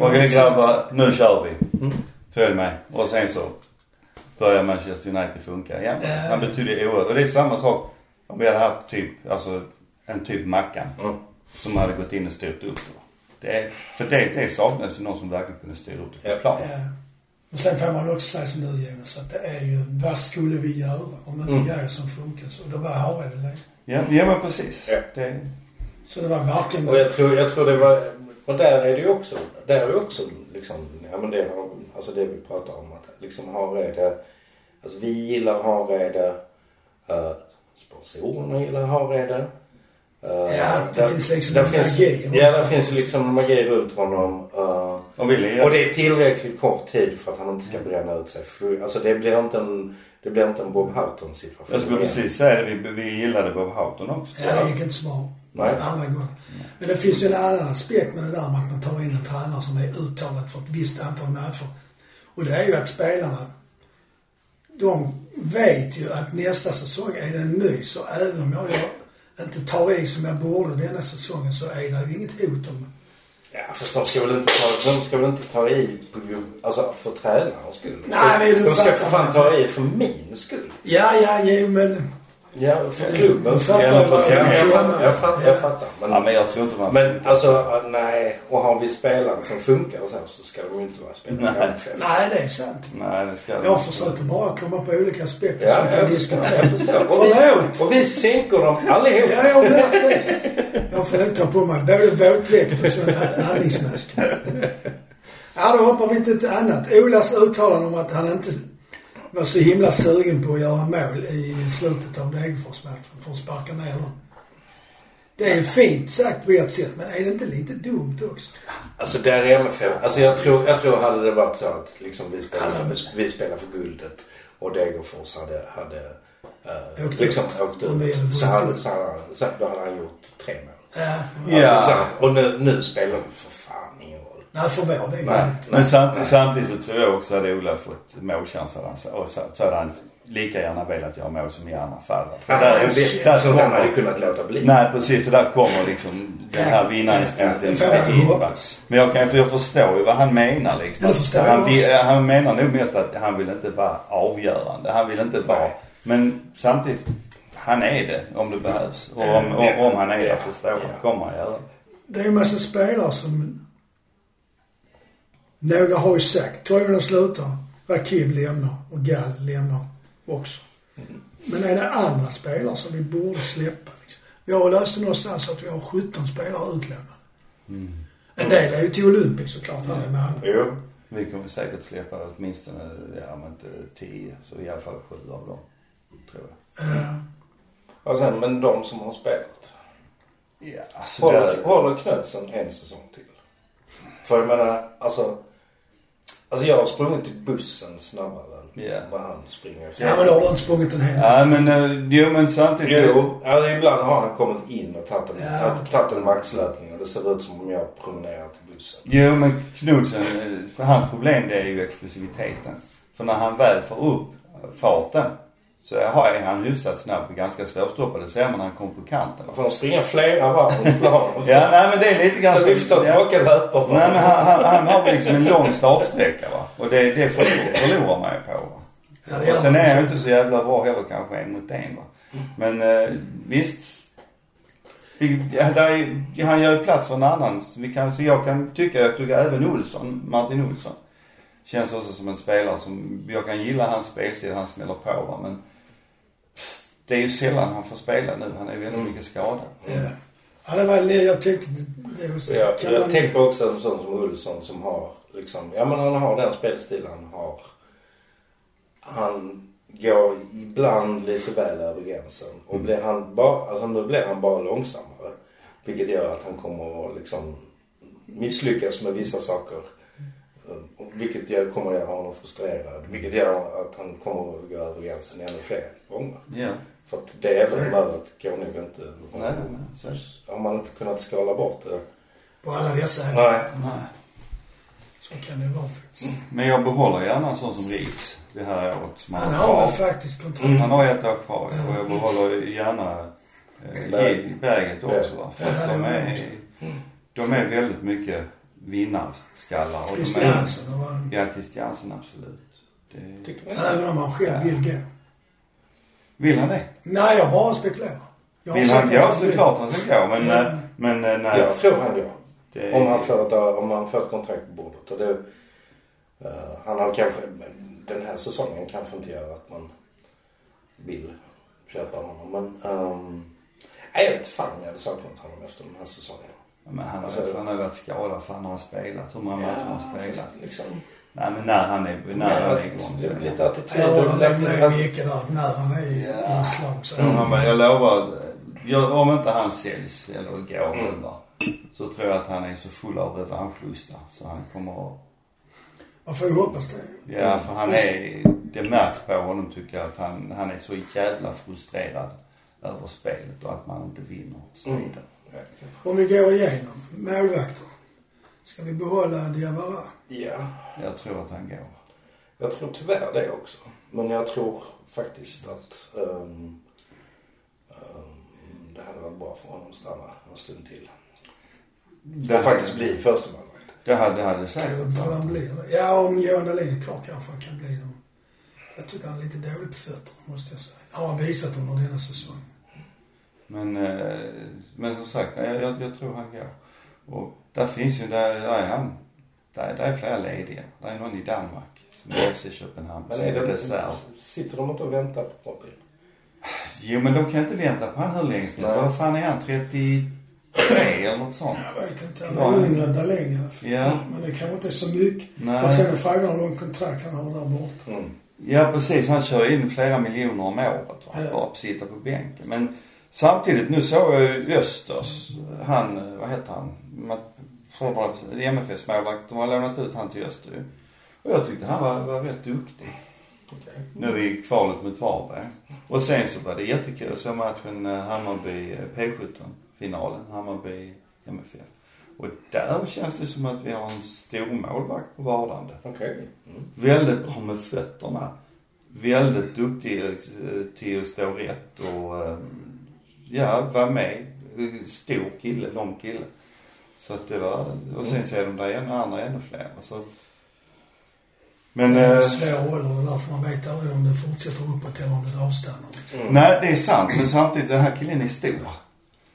Okej grabbar, nu kör vi. Mm. Följ mig. Och sen så börjar Manchester United funka igen. Ja. Han betyder oerhört. Och det är samma sak om vi hade haft typ, alltså en typ Mackan. Mm. Som hade gått in och styrt upp det. Det är, för det, det saknas ju någon som verkligen kunde styra upp det Ja. på plan. Ja. Och sen får man också säga som du Jonas, att det är ju, vad skulle vi göra om inte Mm. som funkar så? Då var Hareide läge. Ja, ja men precis. Ja. Det, Så det var varken... Och jag tror, jag tror det var, och där är det ju också, där är det också liksom, ja men det har, alltså det vi pratar om att liksom Harede, alltså vi gillar Harede, uh, sponsorerna gillar Harede. Uh, Ja, det finns liksom där en finns, magi runt Ja, det finns liksom magi runt honom. Uh, och det är tillräckligt kort tid för att han inte ska bränna ut sig. För, alltså det blir inte en, det blir inte en Bob Houghton situation. Jag skulle precis säga det. Vi, vi gillade Bob Houghton också. Ja, det gick inte så bra. Nej. Andra gången. Men det finns ju en annan aspekt med det där med att man tar in en tränare som är uttalat för ett visst antal matcher. Och det är ju att spelarna, de vet ju att nästa säsong är det en ny. Så även om jag inte tar i som jag borde denna säsongen så är det ju inget hot om... Ja, fast de ska väl inte ta, de ska väl inte ta i på, alltså för tränarens skull. Nej, men de ska för fan ta i för min skull. Ja, ja, jo men... Ja, för klubben. Fattar jag, jag, jag fattar, jag, fattar, jag Ja. fattar. Men, Ja, men jag tror inte man... men alltså, nej. Och har vi spelare som funkar och så, så ska de ju inte vara spelare Nej. Nej, det är sant. Nej, det ska Jag försöker bara komma på olika aspekter Ja, som vi kan diskutera. Och vi, Förlåt! och vi sänker dem allihop. Ja, jag märker det. Jag får ta på mig både våtdräkt och sån andningsmask. Ja, då hoppar vi till ett annat. Olas uttalande om att han inte var så himla sugen på att göra mål i slutet av Degerfors-matchen för att sparka ner dem. Det är fint sagt på ett sätt, men är det inte lite dumt också? Alltså där är MFF. Alltså jag tror, jag tror hade det varit så att liksom vi spelar för, vi spelar för guldet och Degerfors hade, hade uh, Åkt liksom ut. åkt vi hade ut. Så hade, så hade, så då hade han gjort tre mål. Ja. Ja. Alltså, så, här, och nu, nu spelar det för. Nej, för vår del. Nej. Men samtidigt, samtidigt så tror jag också hade Ola fått målchans hade han, och så, så hade han lika gärna velat göra mål som i andra fall. För Ja, där, vet- där inte han kommer- hade kunnat låta bli. Nej precis, för där kommer liksom den här vinnarinstinkten in. va. Men jag kan för jag förstår ju vad han menar liksom. Han, vill, han menar nog mest att han vill inte vara avgörande. Han vill inte vara. Nej. Men samtidigt, han är det om det behövs. Och om, om, om han är det så står han, kommer han göra det. Det är en massa spelare som... Några har ju sagt, Toivonen slutar, Rakib lämnar och Gall lämnar också. Men är det andra spelare som vi borde släppa? Liksom? Jag läste någonstans att vi har 17 spelare utlånade. En del är ju till Olympic såklart här i Malmö. Jo. Vi kommer säkert släppa åtminstone, ja om inte tio, så i alla fall sju av dem. Tror jag. Eh, Och sen, men de som har spelat. Ja, alltså Håller, där, håller Knudsen en säsong till? För jag menar, alltså. Alltså jag har sprungit till bussen snabbare än Ja. vad han springer. ja men då har du inte sprungit en hel Ja men, eh, jo men samtidigt. Jo, ja, ibland har han kommit in och tagit en, Ja, tagit- tagit en maxlöpning och det ser ut som om jag promenerar till bussen. Jo men Knudsen, eh, för hans problem det är ju explosiviteten. För när han väl får upp farten så har- är han hyfsat snabb ganska svårstoppad. Det ser man när han kommer på kanten. Får han springa flera varv runt planen. Ja, nej men det är lite grann Så lyfta ja. tillbaka löparen. Nej men han, han, han har liksom en lång startsträcka va. Och det, det förlorar, man ju på va. Ja, det och sen är han inte så jävla bra heller kanske en mot en va. Men eh, visst. Är, han gör ju plats för en annan. Vi kan, så jag kan tycka, jag tycker även Olsson, Martin Olsson. Känns också som en spelare som, jag kan gilla hans spelstil, han smäller på va. Men det är ju sällan han får spela nu. Han är väldigt mycket skadad. Ja. ja, det var det jag tänkte. Det var så. Jag, man- tänker också en sån som Olsson som har liksom, ja men han har den spelstil han har. Han går ibland lite väl över gränsen. Och blir han bara, alltså nu blir han bara långsammare. Vilket gör att han kommer att liksom misslyckas med vissa saker. Vilket gör, kommer att göra honom frustrerad. Vilket gör att han kommer att gå över gränsen ännu fler gånger. Ja. För att det är väl att går nog inte. Nej, nej, nej. Så. Har man inte kunnat skala bort det. På alla dessa. Nej. Nej. Så kan det vara faktiskt. Men jag behåller gärna en sån som Riks det här året. Som Han har väl faktiskt kontrakt. Mm. Han har ett år kvar ja. och jag behåller gärna eh, Berg. Ge- berget också va. För Ja, att det de är, de är väldigt mycket vinnarskallar. Och de är, Christiansen och vad- ja, Christiansen absolut. Det? Även om han själv vill gå. Vill han det? Nej, jag bara spekulerar. Jag har Vill han gå han så vill. klart han ska gå. Men, Ja. eh, men eh, nej. Jag tror han går. Det, Om han får ett, om han får ett kontrakt på bordet. Och det, eh, han har kanske, den här säsongen kanske inte gör att man vill köpa honom. Men, um, nej jag vet inte fan om jag hade saknat honom efter den här säsongen. Men han, Alltså- har han har varit skadad för han har spelat. Hur många matcher har han spelat? fast liksom. Nej men när han är, när han är igång det det. lite attityd. Nog lite- med Micke där. När han är i Ja. inslag så Ja, men är jag lovar, jag, om inte han säljs eller går Mm. över så tror jag att han är så full av revanschlusta så han kommer att- Man får ju hoppas det. Ja, för han är, det märks på honom tycker jag att han, han är så jävla frustrerad över spelet och att man inte vinner och så Mm. vidare. Ja, Om vi går igenom målvakter. Ska vi behålla Diawara? Ja, Jag tror att han går. jag tror tyvärr det också. Men jag tror faktiskt att ehm, ehm, det hade varit bra för honom att stanna en stund till. Det Och faktiskt bli första målvakt. Det hade, det hade Jag säkert han blir det. Ja, om Johan Dahlin är kvar kanske han kan bli det. Jag tycker han är lite dålig på fötterna måste jag säga. Har han visat under denna säsong. Men, eh, men som sagt, jag, jag, jag tror han går. Och där finns ju, där, där är han, där, där är flera lediga. Där är någon i Danmark som är FC Köpenhamn Men är det, reserv. sitter de inte och väntar på Robin? Jo men de kan inte vänta på han hur länge som helst. Vad fan är han? 33 eller något sånt? Jag vet inte. Han är yngre alla fall. Ja. Men det kanske inte är så mycket. Nej. Och sen är frågan hur långt kontrakt han har där borta. Mm. Ja precis, han kör in flera miljoner om året va? Ja. bara sitta på bänken. Men samtidigt, nu såg jag ju Östers, han, vad heter han? MFFs målvakt, de har lånat ut han till Öster. Och jag tyckte han var, var rätt duktig. Okej. Nu i kvalet mot Varberg. Och sen så var det jättekul att se matchen eh, Hammarby eh, P17, finalen, Hammarby MFF. Och där känns det som att vi har en stor målvakt på vardande. Okej. Mm. Väldigt bra med fötterna. Väldigt duktig eh, till att stå rätt och ja, vara med. Stor kille, lång kille. Så att det var, och sen ser de där ännu andra ännu fler. Så. Men, det är eh, en svår ålder det där för man vet aldrig om det fortsätter uppåt eller om det avstannar. Mm. nej det är sant men samtidigt den här killen är stor.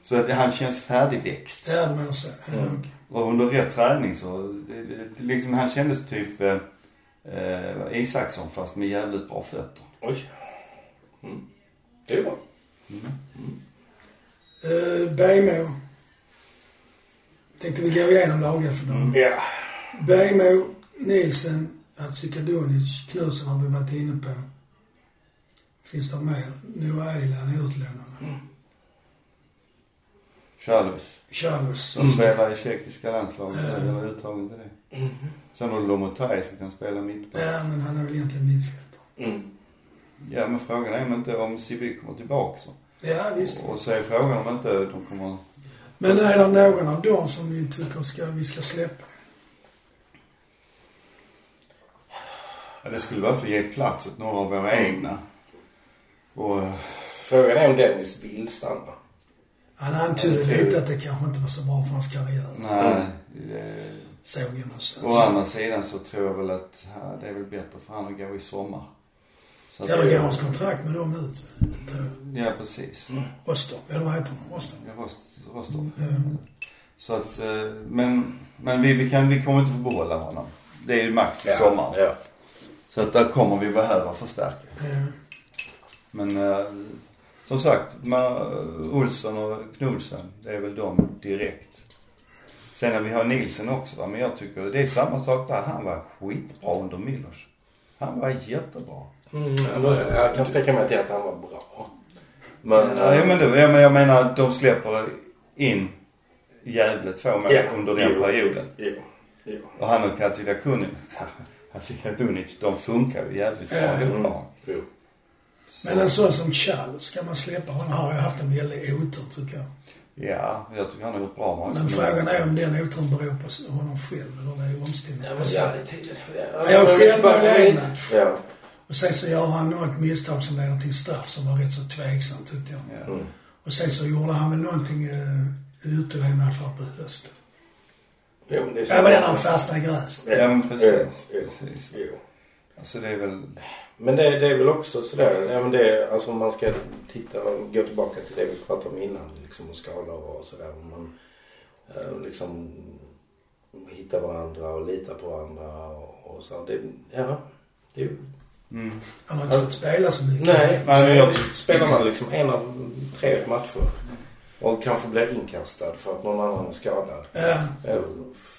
Så att han känns färdigväxt. Det är det menar så. Ja, Mm. okej. Och under rätt träning så, det, det, liksom han kändes typ eh, eh, Isaksson fast med jävligt bra fötter. Oj. Mm. Det är bra. Uh, Bejmo. Tänkte vi gå igenom lagen för dem. Ja. Bejmo, Nielsen, Hatzikadunic, Knutsen har vi varit inne på. Finns det mer? Noah Eiland är utlånad. Charles. Charles. Som spelar i tjeckiska landslaget, Ja. eller uttagen till det. Sen har du Lomotaj som kan spela mittback. Ja, men han är väl egentligen mittfältare. Mm. Ja men frågan är om inte om Siby kommer tillbaka så. Ja, visst. Och så är frågan om inte de kommer... Men är det någon av dem som vi tycker ska, vi ska släppa? Ja, det skulle vara för att ge plats åt några av våra egna. Och eh, Frågan är om Dennis vill stanna. Han antydde lite att det kanske inte var så bra för hans karriär. nej. Det, Såg jag någonstans. å andra sidan så tror jag väl att ja, det är väl bättre för han att gå i sommar. Eller går hans kontrakt med dem ut? Ja precis. Rostock, eller vad heter de? Rostock? Ja, Rost, Rostov. Ja. Så att, eh, men, men vi, vi, kan, vi kommer inte få behålla honom. Det är ju max till sommaren. Ja. Så att där kommer vi behöva förstärka. Ja. Men eh, som sagt, Olsson och Knudsen, det är väl de direkt. Sen har vi har Nilsen också va, men jag tycker det är samma sak där. Han var skitbra under Milos. Han var jättebra. Mm, jag kan sträcka mig till att han var bra. Men... Ja, eh, men, det, jag, men jag menar att de släpper in jävligt få mål ja, under den jo, perioden. Jo, jo. Och han och Katidakuni, Katidakunic, de funkar ju jävligt bra Ja. Mm, jo. Men en sån som Charles, ska man släppa honom har ju haft en väldig otur tycker jag. Ja, jag tycker han har gjort bra matcher. Men frågan är om den oturen beror på honom själv eller det är omständigheter. Alltså, Ja, jag har själv i en match. Ja. Och sen så gör han något misstag som leder till straff som var rätt så tveksamt tyckte jag. Ja. Mm. Och sen så gjorde han väl någonting uh, i alla fall på hösten. Jo, men det är så. Var den han fastnade i gräset. Ja, men precis. Jo, jo, precis. jo. Alltså det är väl, Men det, det är väl också sådär, ja men det alltså om man ska titta och gå tillbaka till det vi pratade om innan liksom och skador och sådär. Om man eh, liksom hittar varandra och litar på varandra och, och så. Det, ja, det är. Mm. Han har inte fått spela så mycket. Nej, Nej, men jag- spelar man liksom en av tre matcher och kanske blir inkastad för att någon annan är skadad. Ja, Eh,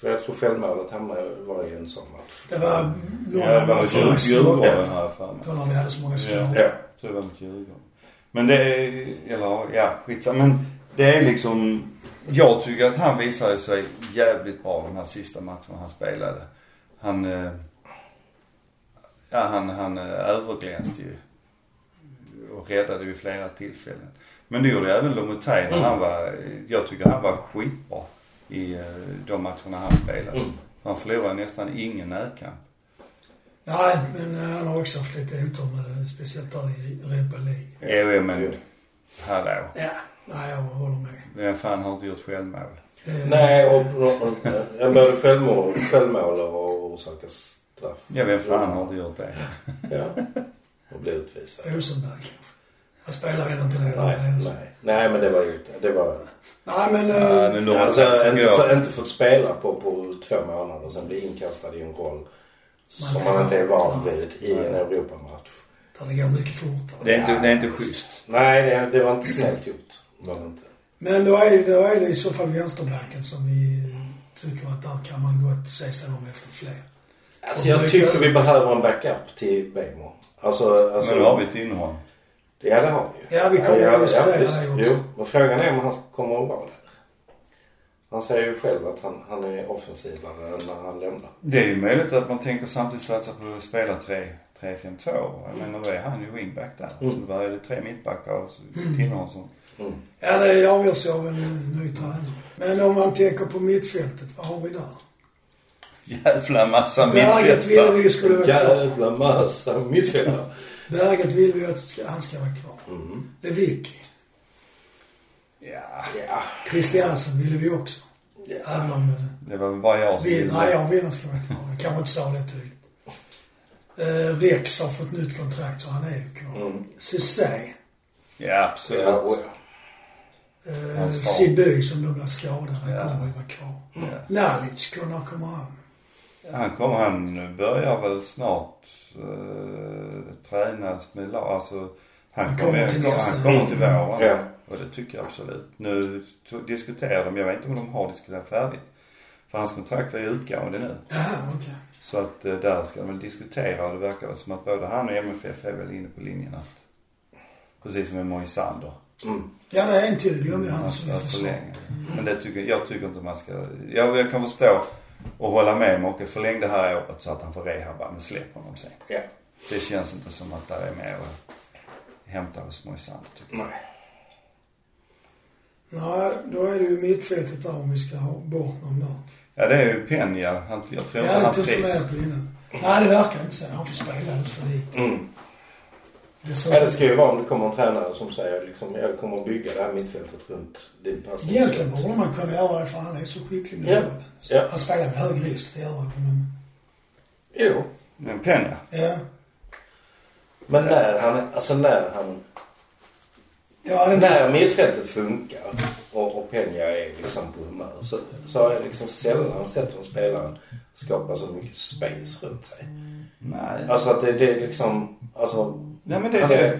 För jag tror självmålet hamnade var i en sån match. det var några Ja, det var Djurgården jag för mig. Då när vi hade så många skador. Ja. Jag tror det var mot Djurgården. Men det är, eller ja, skitsamma. Men det är liksom, jag tycker att han visade sig jävligt bra de här sista matcherna han spelade. Han, eh, ja han, han eh, överglänste ju. Och räddade ju flera tillfällen. Men det gjorde även Lomotey när han var, jag tycker han var skitbra i eh, de matcherna han spelade. Mm. Han förlorade nästan ingen närkamp. Nej, men eh, han har också haft lite otur med det. Speciellt där i Europa League. Jo, men hallå. Ja, nej jag håller med. Vem fan har inte gjort självmål? Eh, Nej, och, och, och både självmål, självmål och orsaka straff. Ja, vem fan har inte gjort det? Ja. Och bli utvisad. Rosenberg kanske. Han spelar ändå inte det. Nej, nej. Nej, men det var ju det var... Nej, men... eh, Ja, men de Alltså, inte, jag- få, inte fått spela på, på två månader och sen bli inkastad i en roll som Man man inte är van vid i en Europamatch. Där det går mycket fortare. Det är inte, det är inte schysst. Nej, det, det var inte snällt gjort. Det var det inte. Men då är, då är det i så fall vänsterbacken som vi tycker att där kan man gott se sig om efter fler. Alltså jag tycker vi behöver en backup till Bejmo. Alltså, alltså... Men då har vi innehåll. Ja, det har vi ju. Ja, vi kommer att diskutera visst. det också. Jo, men frågan är om han kommer att vara där. Han säger ju själv att han, han är offensivare än när han lämnar. Det är ju möjligt att man tänker samtidigt satsa på att spela 3-5-2. Jag menar då är han ju wingback där. Mm. Så då är det tre mittbackar och så Tinnersson. Mm. Ja, det avgörs ju av en ny tränare. Men om man tänker på mittfältet, vad har vi där? Jävla massa Berget ville mittfältare. vi skulle vara kvar. Jävla massa mittfältare. Berget vill vi att han ska vara kvar. Mm. Lewicki. Ja, Ja. Christiansen ville vi också. ja. Även om... eh, det var väl bara jag som Vi, ville. nej, jag vill han ska vara kvar. Jag kanske inte sa det tydligt. Eh, Rex har fått nytt kontrakt så han är ju kvar. Mm. Cissé. Ja, absolut. Ja, och ja. Eh. Siby som då blir skadad. Han Ja. kommer ju vara kvar. Ja. Nalic, kommer han? Han kommer, han börjar väl snart uh, tränas med lag. Alltså, han, Han kommer, till han, kommer till våren. Ja. Och det tycker jag absolut. Nu diskuterar de, jag vet inte om de har diskuterat färdigt. För hans kontrakt är utgående nu. Jaha, okej. Så att eh, där ska de väl diskutera och det verkar som att både han och MFF är väl inne på linjen att Precis som med Moisander. Mm. Ja, det är en till. Glömde jag han som försvarade. förlänga. Men det tycker, jag tycker inte man ska, jag, jag kan förstå och hålla med och förläng det här året så att han får rehabba men släpp honom sen. Ja. Det känns inte som att det är mer att hämta hos Moisander tycker jag. Nej. Nej, då är det ju mittfältet där om vi ska ha bort någon där. Ja det är ju. Han, jag tror inte han tog för trivs. med på innan. Nej, det verkar inte så. Han får spela alldeles för lite. Mm. Det så Ja, det ska ju vara om det kommer en tränare som säger liksom, jag kommer att bygga det här mittfältet runt din passning. Egentligen borde man kunna göra det för han är så skicklig med Ja. Ja. Han spelar med hög risk, det gör han. Men, Jo. Men Peña. ja. Men när han, alltså när han, Ja, det när mittfältet funkar och, och Peña är liksom på humör så, så har jag liksom sällan sett en spelare skapa så mycket space runt sig. Nej. Alltså att det, det är liksom, alltså. Nej men det, han det, är-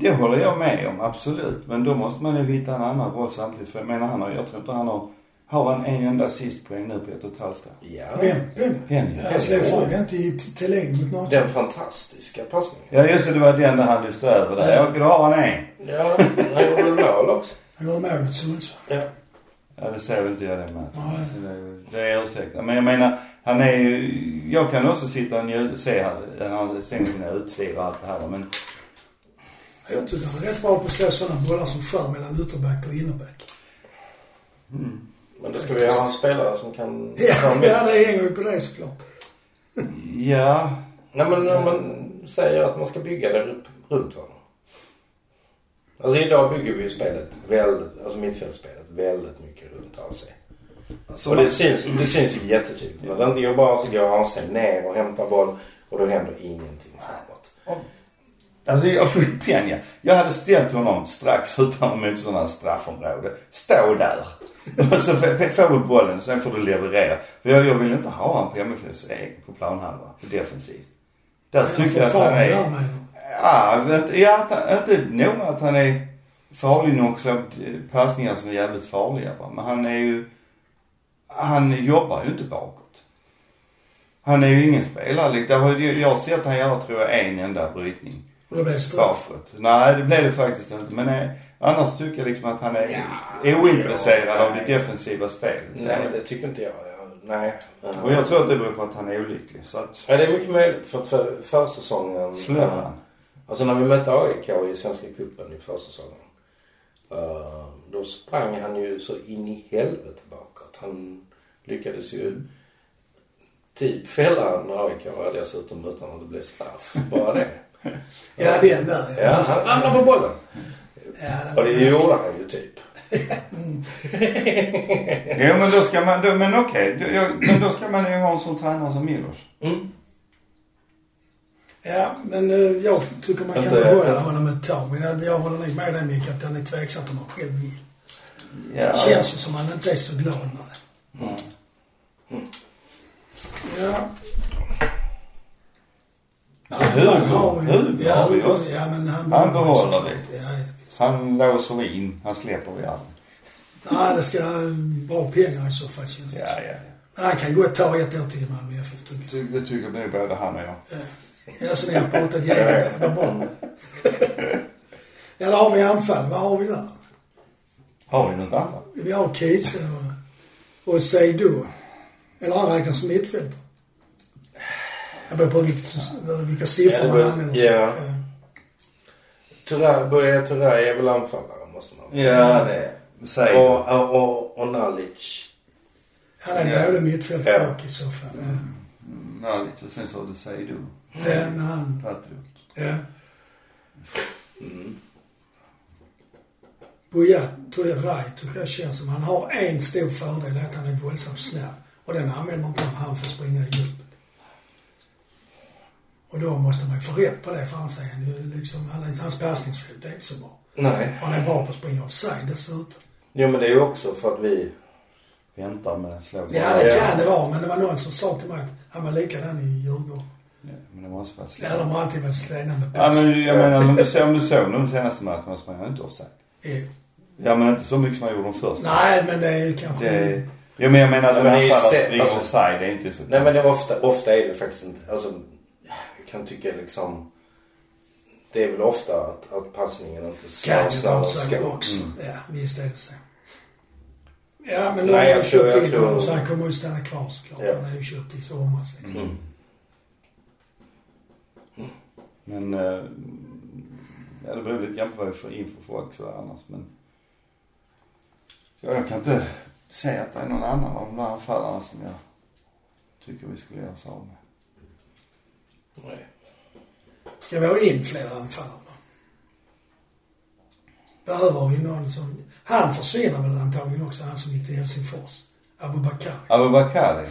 det håller jag med om, absolut. Men då måste man ju hitta en annan roll samtidigt. För jag menar han har, jag tror inte han har Har han en enda assistpoäng nu på ett och ett halvt år? Ja. Vem? Vem? Penny. Jag slog fram den till Thelin mot Norrköping. Den fantastiska passningen. Ja just det, det var den där han lyfte över där. Ja, då har han en. Ja, han gjorde mål också. Han gjorde mål mot Sundsvall. Ja. Ja det ser väl inte jag. Nej. Så det- Det är ursäkta. Men jag menar, han är ju, jag kan också sitta och se när han ser sina utsidor och allt det här men Jag tycker han är rätt bra på att slå sådana bollar som skär mellan ytterback och innerback. Men då ska vi ha en spelare som kan... Ja, det hänger ju på det såklart. ja, Nej men om man säger att man ska bygga det runt- runt honom. Alltså idag bygger vi ju spelet väldigt, alltså mittfältsspelet väldigt mycket runt AC. så Och det syns, det syns ju jättetydligt. När det inte bra så går AC ner och hämtar boll och då händer ingenting framåt. Alltså jag, Penja, jag hade ställt honom strax utanför motståndarnas straffområde. Stå där. Och så får du bollen, sen får du leverera. För jag, jag vill inte ha honom på MFFs egen på planhalva, för defensivt. Där tycker jag att han är... Ja, inte nog att han är farlig nog så passningar som är jävligt farliga va. Men han är ju, han jobbar ju inte bakåt. Han är ju ingen spelare. Liksom. Jag har- sett han göra tror jag en enda brytning Och det straff. bakåt. Nej det blev det faktiskt inte. Men eh, annars tycker jag liksom att han är ointresserad av det defensiva spelet. Nej men det tycker inte jag. Ja, Nej. Och jag tror att det beror på att han är olycklig. Så att, Ja, det är mycket möjligt. För att för, försäsongen... släpp han. Alltså när vi mötte AIK i Svenska cupen i försäsongen. Uh, då sprang han ju så in i helvete bakåt. Han lyckades ju typ fälla en AIK dessutom utan att det blev straff. Bara det. Ja, den där. Ja, han ramlade på bollen. Ja, Och det gjorde han ju typ. Jo men då ska man, då, men okej. Då- jag- Men då ska man ju ha en sån tränare som Milos. Mm. Ja, men eh, jag tycker man kan behålla honom ett tag. Men jag, jag håller nog med dig Micke att han är tveksamt om han själv vill. Ja. Det känns ju som han inte är så glad med det. Ja. Så Hugo, har vi- Hugo ja, har vi också. Ja, men han, Han behåller vi. Ja, ja. Han låser vi in. Han släpper vi aldrig. Nej, det ska ha bra pengar i så fall känns det Ja, som. ja, Men han kan gott ta ett år till i Malmö FF tycker jag. ja. Det tycker nog både han och jag. Ja, så ni har pratat igenom det. Vad bra. Ja, där har vi anfall. Vad har vi där? Har vi något annat? Vi har Kiese och, och Seydou. Eller han räknas som mittfältare. Jag beror på vilket, vilka siffror Ja, man det- använder. ja. Turay, Börje Turay är väl anfallare måste man Ja, det säger och, och, och, och Nalic. Han är Ja. både mittfältare Ja. och i så fall. Ja. Ja, lite. Sen så du säger du. Ja, men han... Patriot. Ja. Mm. Buya Turay tycker jag känns som han har en stor fördel, att han är våldsamt snabb. Och den använder inte han, han får springa i djupet. Och då måste man ju få rätt på det för han ju liksom, han, hans passningsfot är inte så bra. Nej. Och han är bra på att springa offside dessutom. Jo men det är ju också för att vi... Väntar med slå Ja, det kan det vara, men det var någon som sa till mig att han var likadan i Djurgården. Ja, men det måste vara Ja, de har alltid varit slena med Ja pass. men jag menar om du, så- om du såg de senaste matcherna sprang han inte offside. Jo. Ja men inte så mycket som han gjorde de första. Nej, men det är ju kanske... Det, ja men jag menar att Nej, en men det är anfallare sätt- springer alltså- offside, det är inte så Nej men det är ofta, ofta är det faktiskt inte, alltså jag kan tycka liksom det är väl ofta att, att passningen inte slår Kan ju snabbt vara så ska. också. Mm. Ja, visst är det så. Ja, men nu har jag han tror- köpt jag in honom så han kommer ju stanna kvar såklart. Ja. Han är ju köpt i somras. Liksom. Mm. Men, eh, ja det beror lite grann på vad vi får in för folk så annars men. Ja, jag kan inte säga att det är någon annan av de där anfallarna som jag tycker vi skulle göra oss av med. Nej. Ska vi ha in fler anfallare? Behöver vi någon som... Han försvinner väl antagligen också, han som gick till Helsingfors. Abubakar. Abubakari.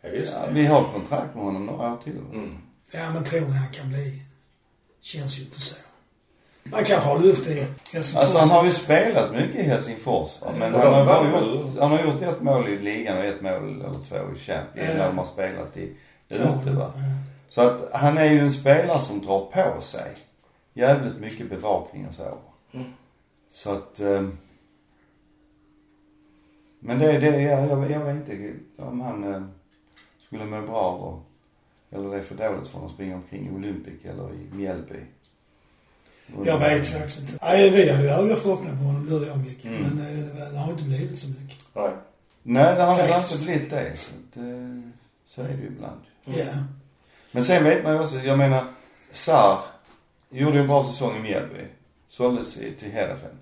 Ja just Ja, det. vi har kontrakt med honom några år till. Mm. Ja, men tror ni han kan bli... Känns ju inte så. Han kanske har lyft i Helsingfors. Alltså han har ju spelat mycket i Helsingfors va? men han har, bara gjort, han har gjort ett mål i ligan och ett mål eller två i Champions när de har spelat i ute va. Så att han är ju en spelare som drar på sig jävligt mycket bevakning och så. Mm. Så att, ehm, Men det, det jag, jag, jag vet inte om han eh, skulle må bra av och, eller det är för dåligt för att springa omkring i Olympic eller i Mjällby. Jag vet faktiskt inte. Nej, vi hade ju höga förhoppningar på honom, du och jag Micke. Mm. Men eh, det, det har inte blivit så mycket. Nej. Nej, det har inte Faktiskt. alltid blivit det. Så, det, så är det ju ibland. Ja. Men sen vet man ju också, jag menar, Sar gjorde ju en bra säsong i Mjällby. Såldes till Heerenveen.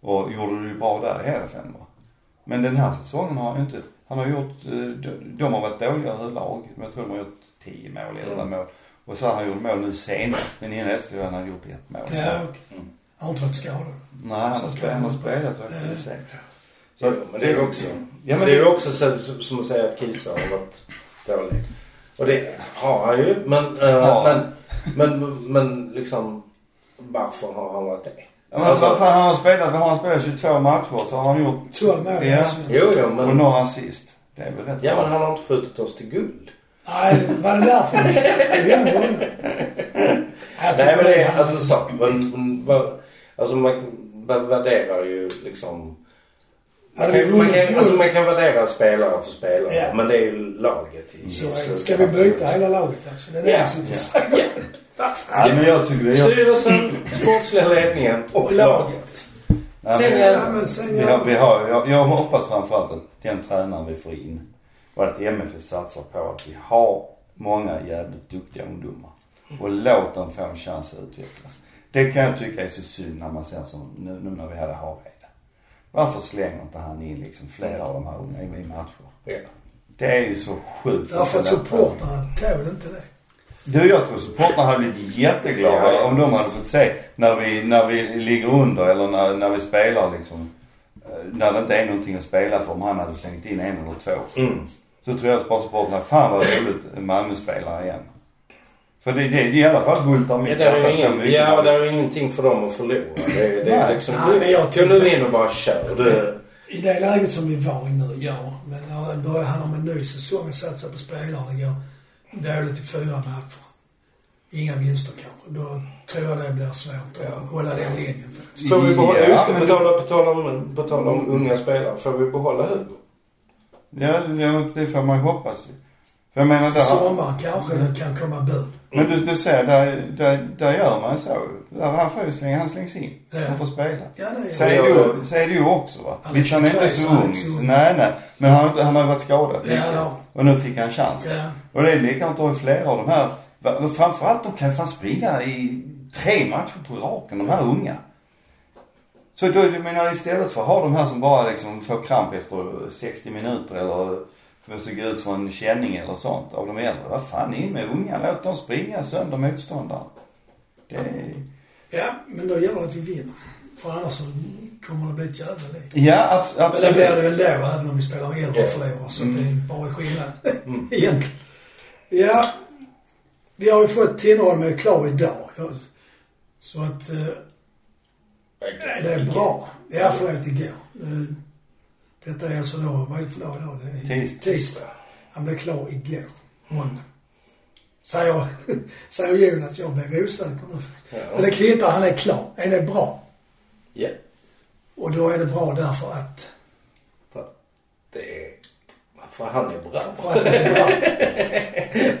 Och gjorde det ju bra där i Heerenveen va. Men den här säsongen har ju inte, han har gjort, eh, de, har varit dåliga överlag. Men jag tror de har gjort 10 mål, 11 Mm. mål. Och så har han gjort mål nu senast. Men innan dess tror jag han har gjort ett mål. Ja, och har inte varit skadad. Nej, han har Så spelat, han har ska- spelat vad jag Eh. kan säga. Jo, men det är ju också, Ja, men det är också så, som- som att säga att Kisa har varit dålig. Och det har han ju. Men, eh, Ja. men, men, men liksom varför har han varit det? Ja, men vad fan, han har spelat, har han spelat 22 matcher så har han gjort 12 mål Ja. Jo, jo, och men, några assist. Det är väl rätt ja, bra. men han har inte skjutit oss till guld. Nej, var det därför bollen? Jag Nej, men det är han- alltså så. Men, vad- alltså man värderar ju liksom Man kan, man, kan, alltså man kan värdera spelare för spelare. Ja. Men det är ju laget i så är det. Ska vi byta hela laget alltså? Det är det Ja. jag sitter och säger. Ja, men jag tycker det. Jag, Styrelsen, sportsliga ledningen och laget. Nej, Sen men- Ja, sen Vi har, vi har, jag, jag hoppas framförallt att den tränaren vi får in och att MFF satsar på att vi har många jävligt duktiga ungdomar. Och låt dem få en chans att utvecklas. Det kan jag tycka är så synd när man ser som nu, nu när vi hade Harede. Varför slänger inte han in liksom flera av de här unga i matcher? Ja. Det är ju så sjukt. Därför att supportrarna tål inte det. Du, jag tror supportrarna hade blivit jätteglada Ja, om de hade fått se när vi, när vi ligger under eller när, när vi spelar liksom. eh, När det inte är någonting att spela för om han hade slängt in en eller två. Mm. Så tror jag bara supportrarna, fan vad roligt, en Malmö-spelare igen. För det, det i alla fall bultar Ja, mitt det är hjärta så mycket. ja, det är ju ingenting för dem att förlora. Det, är- det är liksom... Nej, men jag Gå tycker- nu in och bara kör. Du, I det läget som vi var i nu, ja. Men när det börjar handla om en ny säsong och satsa på spelare, det går dåligt i fyra matcher. Inga vinster kanske. Då tror jag det blir svårt att hålla den linjen faktiskt. får vi behålla, Ja, just det, men på tal, om, på tal om unga spelare. Får vi behålla Hugo? Ja, ja, det får man ju hoppas ju. För jag menar Till där, sommaren kanske det kan komma bud. Men du, du ser, där, där, där gör man så. Där han får ju slänga, han slängs in. Ja. Han får spela. Ja, det Så är är, Ja, det ja. ju, så är det ju också va. Han är Visst han är inte 23, så ung. Nej nej. Men han, han har ju varit skadad Ja, han. Och nu fick han chansen. Ja. Och det är likadant då i flera av de här. Framförallt de kan fan springa i tre matcher på raken, de här unga. Så då, jag menar istället för att ha de här som bara liksom får kramp efter 60 minuter eller måste gå ut för en känning eller sånt av de äldre. Vad fan, in med unga. Låt dem springa sönder motståndaren. Det är... ja, men då gäller det att vi vinner. För annars så kommer det bli ett jävla liv. Ja, abs- Men det absolut. blir det väl då, även om vi spelar med äldre och förlorar. Så Mm. det är bara skillnad. Mm. Egentligen. Ja. Vi har ju fått Tinnerholm klar idag. Så att eh, det är bra. Ja, förlåt, igår. Eh, Detta är alltså då, vad är det för dag idag? Det är Tisdag. tisdag. Han blev klar igår, måndag. Säger, säger Jonas, jag blev osäker nu. Men Ja. det kvittar, han är klar. Är det bra? ja. Och då är det bra därför att, För att det är... För han är bra. för att det är bra.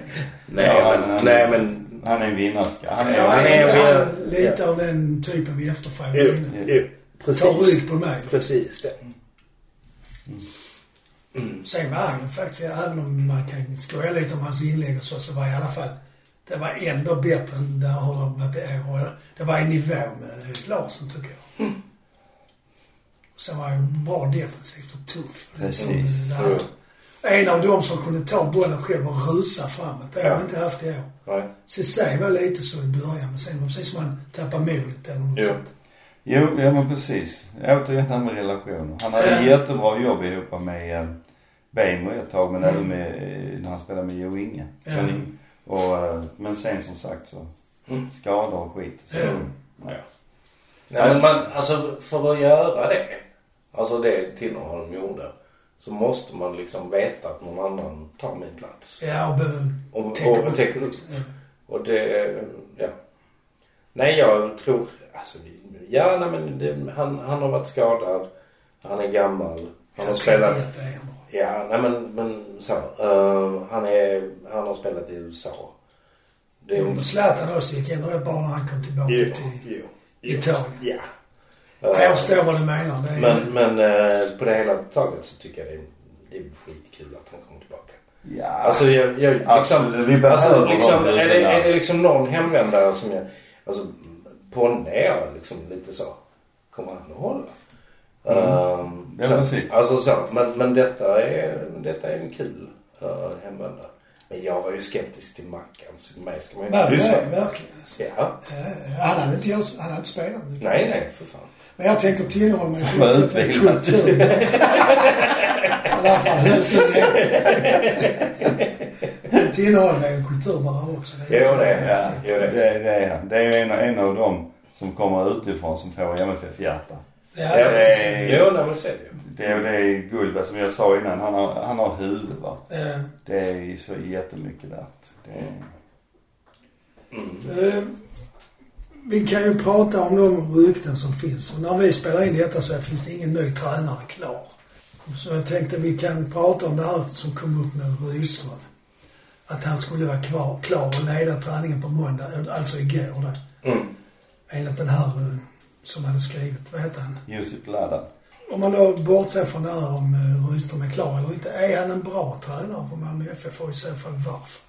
Nej, Ja, men, men- nej men... Han är en vinnarska. Han är, Ja, han han är- är lite av den typen vi efterfrågar Jo, jo, precis. rygg på mig. Precis det. Sen var han ju faktiskt, även om man kan skoja lite om hans inlägg och så, så var i alla fall, det var ändå bättre än där har de varit i år. Det var i nivå med Larsson tycker jag. Och sen var han ju bra defensivt och tuff. Precis. Det En av dem som kunde ta bollen själv och rusa framåt. Det har Ja. inte haft i år. Cissé var lite så i början, men sen var det precis som han tappade modet eller något Jo. sånt. Jo, ja men precis. Återigen det här med relationer. Han hade Ja. jättebra jobb ihop med eh, ett tag men Mm. även med, eh, när han spelade med Jo Inge. In- och, eh, men sen som sagt så Mm. skador och skit. Så, Ja. Ja. Nej, men man, alltså för att göra det, alltså det Tinnerholm gjorde, så måste man liksom veta att någon annan tar min plats. Ja, och Och, och, och täcker upp. Och det, ja. Nej, jag tror, alltså, ja, nej, men det, han, han har varit skadad. Han är gammal. Han har spelat... 31 är han bara. Ja, nej men, men så. eh, han, är, han har spelat i USA. Det är Jo, men Zlatan också gick in rätt bra när han kom tillbaka Jo, till... jo, jo. Italien. Ja. Ja, jag förstår vad du menar. Det är, Men, men eh, på det hela taget så tycker jag det är, det är skitkul att han kommer tillbaka. Ja. Alltså jag, jag liksom, Absolut, vi behöver alltså, liksom, är, det, är det liksom någon hemvändare som jag, alltså ponera liksom lite så. Kommer han att hålla? Ehm, Ja, så, precis. Alltså så, men, men detta är, detta är en kul uh, hemvändare. Men jag var ju skeptisk till Mackan så mig ska man ju inte det lyssna är verkligen. alltså. Ja. Eh, Han hade inte, han hade inte spelat. Nej, nej för fan. Men jag tänker sätt med utvilad. kultur. I alla fall hälsa Han tillhör mig en kultur bara också. Jo, det är Ja, Jo, det. det, det är han. Det är en, en av dem som kommer utifrån som får MFF-hjärta. Ja, Ja, det det är... är- Jo, nej men så är det ju. Det är, det är guld, vad som jag sa innan. Han har, han har huvud va. Eh, Det är ju så jättemycket värt. Det är, Eh, vi kan ju prata om de rykten som finns. Och när vi spelar in detta så finns det ingen ny tränare klar. Så jag tänkte vi kan prata om det här som kom upp med Rydström. Att han skulle vara kvar, klar och leda träningen på måndag, alltså igår då. Mm. Enligt den här eh, som hade skrivit, vad heter han? Josip Ladan. Om man då bortser från det här om eh, Rydström är klar eller inte, är han en bra tränare för Malmö FF och i så fall varför?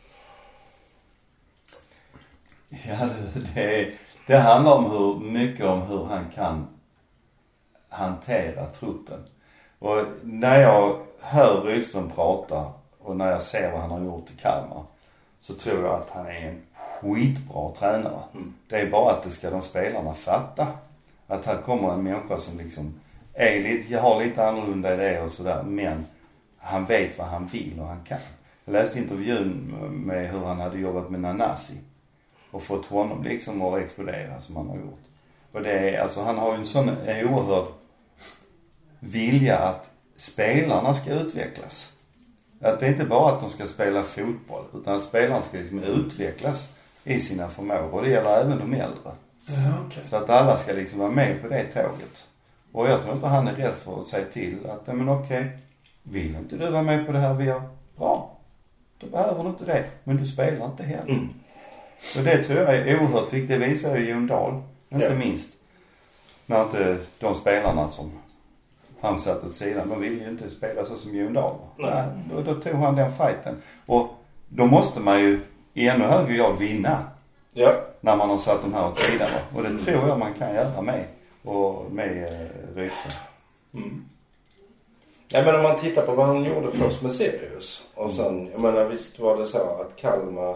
Ja, det, det, det handlar om hur, mycket om hur han kan hantera truppen. Och när jag hör Rydström prata och när jag ser vad han har gjort i Kalmar så tror jag att han är en skitbra tränare. Mm. Det är bara att det ska de spelarna fatta. Att här kommer en människa som liksom är lite, har lite annorlunda idéer och sådär men han vet vad han vill och han kan. Jag läste intervjun med hur han hade jobbat med Nanasi och fått honom liksom att explodera som han har gjort. Och det är, alltså han har ju en sån oerhörd vilja att spelarna ska utvecklas. Att det är inte bara att de ska spela fotboll utan att spelarna ska liksom utvecklas i sina förmågor. Och det gäller även de äldre. Ja, okej. Så att alla ska liksom vara med på det tåget. Och jag tror inte han är rädd för att säga till att, men okej, vill inte du vara med på det här vi gör? Bra. Då behöver du inte det. Men du spelar inte heller. Mm. Och det tror jag är oerhört viktigt. Det visar ju Jon Dahl, inte Ja. minst. När inte de spelarna som han satt åt sidan, de ville ju inte spela så som Jon Dahl. Nej. Nej, då, då tog han den fighten. Och då måste man ju i ännu högre grad vinna Ja. när man har satt de här åt sidan. Och det tror jag man kan göra med, och med eh, Rydström. Mm. Ja men om man tittar på vad han gjorde först med Sirius. Och sen, jag menar visst var det så att Kalmar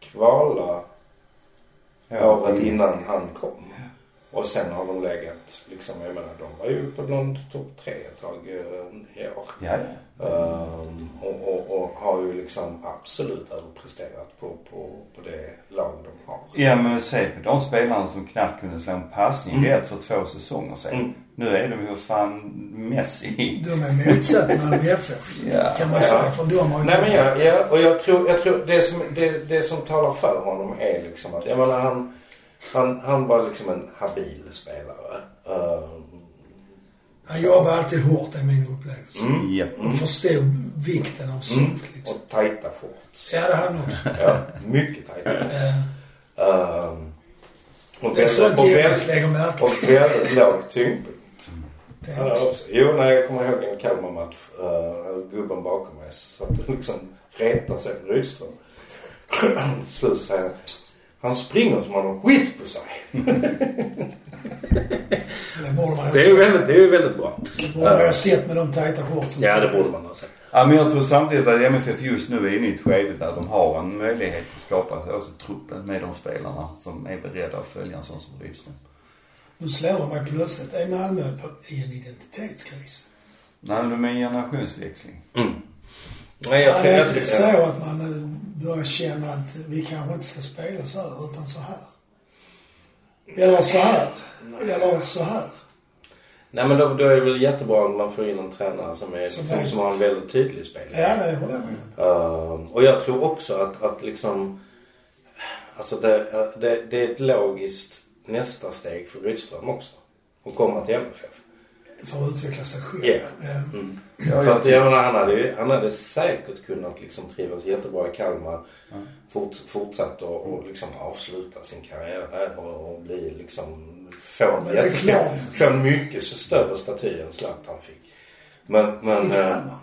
kvala året innan han kom. Och sen har de legat, liksom, jag menar de var ju uppe bland topp tre ett tag eh, i år. Ja, ja. Ehm, och, och, och har ju liksom absolut överpresterat på, på, på det lag de har. Ja men se på de spelarna som knappt kunde slå en passning Mm. rätt för två säsonger sedan. Mm. Nu är de ju fan Messi. De är motsatt Malmö FF, Ja. kan man Ja. säga. För de har ju... Nej men ja, ja och jag tror, jag tror det, som, det, det som talar för honom är liksom att, jag menar han, han, han var liksom en habil spelare. Ehm, Han jobbar alltid hårt, är min upplevelse. Mm. Ja. Och förstod vikten av sånt liksom. och tajta shorts. Ja, det har han också. Ja, mycket tajta shorts. Eh, Ehm, och Det är väldigt, sånt och Jonas väldigt, lägger märke och väldigt låg tyngdpunkt. Jo, när jag kommer ihåg en Kalmar-match. Uh, gubben bakom mig satt och liksom retade sig på Rydström. Slut säger han. Springer som han har skit på sig. Det borde man Det är ju väldigt, det är väldigt bra. Det borde man ha sett med de tajta shortsen. Ja, det borde man ha sett. Ja men jag tror samtidigt att MFF just nu är inne i ett skede där de har en möjlighet att skapa också truppen med de spelarna som är beredda att följa en sån som Rydström. Nu slår mig plötsligt. Är Malmö i en identitetskris? Nej men är en generationsväxling. Mm. Nej, jag Ja, tror... det är inte så att man eh, börjar känna att vi kanske inte ska spela så här, utan så här. Eller så här. Eller så här. Nej, men då, då är det väl jättebra om man får in en tränare som, är, Som som, som har en väldigt tydlig spelare. Ja, det håller jag med. Ehm, och jag tror också att, att liksom... Alltså det, det, det är ett logiskt nästa steg för Rydström också. Att komma till MFF. För att utveckla sig själv. Ja. Mm. Ja, För att jag- menar, han hade, ju- han hade säkert kunnat liksom trivas jättebra i Kalmar. Fort, fortsatt och, och liksom avsluta sin karriär där och, och bli liksom få en jättestor, få en mycket större staty än Zlatan fick. Men, men... I eh, Kalmar.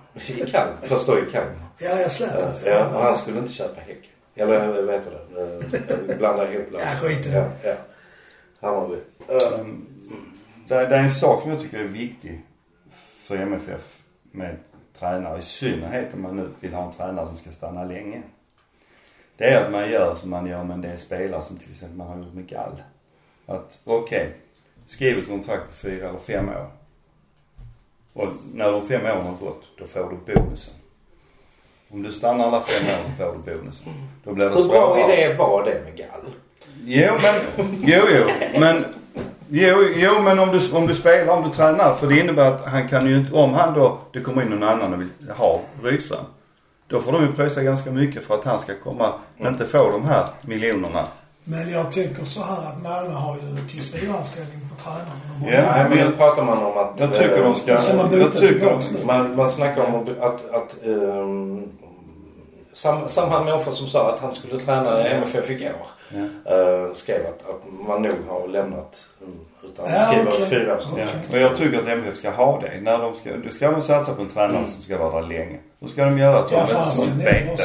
I Kalmar. Först då i Kalmar. Ja, jag Ja, alltså. ja, och han skulle inte köpa Häcken. Eller vad heter det? Eh, Jag blandar ihop Ja, skit i det. Ja, ja. Hammarby. Eh, Um, det, det är en sak som jag tycker är viktig för MFF med tränare, i synnerhet om man nu vill ha en tränare som ska stanna länge. Det är att man gör som man gör med en del spelare som till exempel man har gjort med Gall. Att okej, skriv ett kontrakt på fyra eller fem år. Och när de fem åren har gått, då får du bonusen. Om du stannar alla fem år så får du bonusen. Då blir det Hur bra svårare. idé var det med Gall? Jo men, jo jo. Men, jo, jo men om du, om du spelar, om du tränar. För det innebär att han kan ju inte, om han då, det kommer in någon annan och vill ha Rydström. Då får de ju pröjsa ganska mycket för att han ska komma, inte få de här miljonerna. Men jag tycker så här att Malmö har ju tillsvidareanställning på har Ja, Nej, men nu jag- pratar man om att... Jag tycker eh, de ska, Ska man byta jag tycker? Man, man snackar om att, att, att um, samma, samma människa som sa att han skulle träna i MFF igår Ja. eh, skrev att, att man nog har lämnat um, utan Ja, skriver okej. fyra Ja, stycken. och jag tycker att MFF ska ha det. När de ska, då ska de satsa på en tränare som ska vara där länge. Då ska de göra ett Ja, sånt, för ett sånt bete.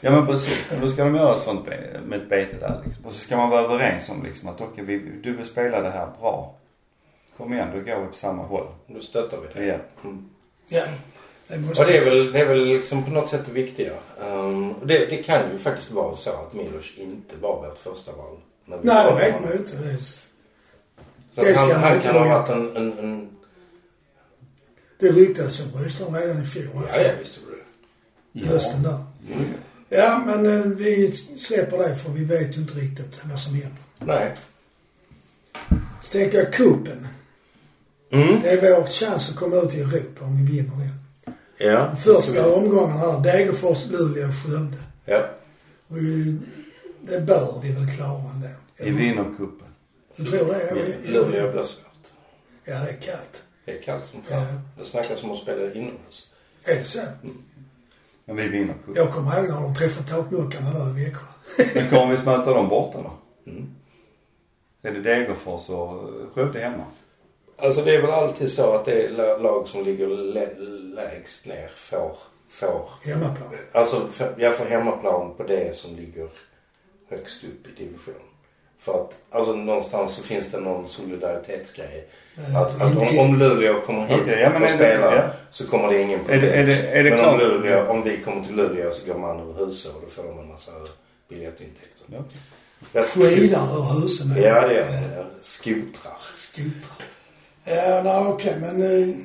Ja men precis. Då ska de göra ett sånt be- med ett bete där liksom. Och så ska man vara överens om liksom att okej, vi, du vill spela det här bra. Kom igen, då går vi på samma håll. Nu stöttar vi det. Ja. Mm. Ja. Det Och det är väl, det är väl liksom på något sätt det viktiga. Um, och det, det kan ju faktiskt vara så att Milos inte var vårt första val. när vi Nej, det vet man ju inte. Så ska han, han kan ha varit en, en, en... Det ryktades om Rydström redan i fjol. Ja, ja, visst gjorde det. I hösten där. Ja, men eh, vi släpper det för vi vet ju inte riktigt vad som händer. Nej. Så tänker jag cupen. Mm. Det är vår chans att komma ut i Europa om vi vinner den. Ja. Första omgången här, Degerfors, Luleå, Skövde. Ja. Och vi, det bör vi väl klara ändå. Vi vinner cupen. Du tror det? Ja, Luleå blir svårt. ja, det är kallt. Det är kallt som fan. Ja. Det snackas om att spela inomhus. Är det så? Men vi vinner cupen. Jag kommer ihåg när de träffade takmuckarna där i Växjö. Men kommer vi möta dem borta då? Mm. Är det Degerfors och Skövde hemma? Alltså det är väl alltid så att det är la- lag som ligger lä lägst ner får, får Hemmaplan. Alltså jag får hemmaplan på det som ligger högst upp i division. För att alltså någonstans så finns det någon solidaritetsgrej. Eh, Att, att om, om Luleå kommer hit Okej, ja, men och är det- spelar ja. så kommer det ingen Är det- är det- är det Men klart? om, Luleå, om vi kommer till Luleå så går man ur huset och då får de en massa biljettintäkter. Ja. Skidar ur husen. Ja det är det. Skotrar. Skotrar. Ja, nej okej men... eh,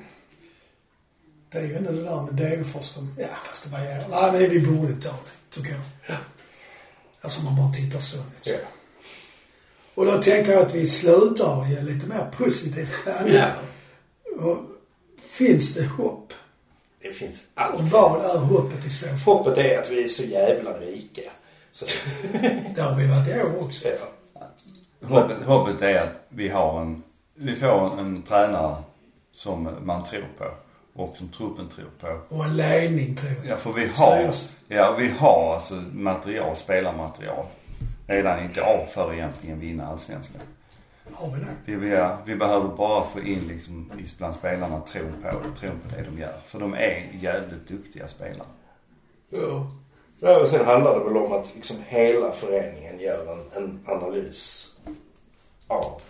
Det är ju ändå det där med Degerfors. de- Ja, fast det var jävla... Nej men vi borde ta det, tycker jag. Alltså om man bara tittar så. Ja. Och då tänker jag att vi slutar i en lite mer positiv anda. ja. Och Finns det hopp? Det finns Och alltid. vad är hoppet i så fall? Hoppet är att vi är så jävla rika. Så, Det har vi varit i år också. ja. Hoppet, hoppet är att vi har en, vi får en, en tränare som man tror på. Och som truppen tror på. Och en ledning tror jag. Ja, för vi har, ja, vi har alltså material, spelarmaterial. Redan idag för att egentligen vinna allsvenskan. Har vi det? Vi, ja, vi behöver bara få in liksom bland spelarna tron på tron på det de gör. För de är jävligt duktiga spelare. Ja. Ja, och sen handlar det väl om att liksom hela föreningen gör en, en analys av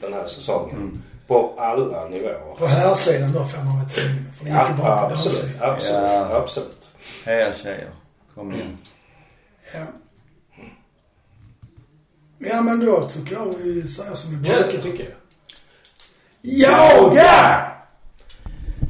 den här säsongen. På alla nivåer. På här sidan då får man vara tvungen. För det gick Ja, ju bara på absolut, absolut, Ja. absolut. Heja tjejer, kom igen. Ja. Ja men då tycker jag vi säger som vi Ja, brukar. det tycker jag. Jaga!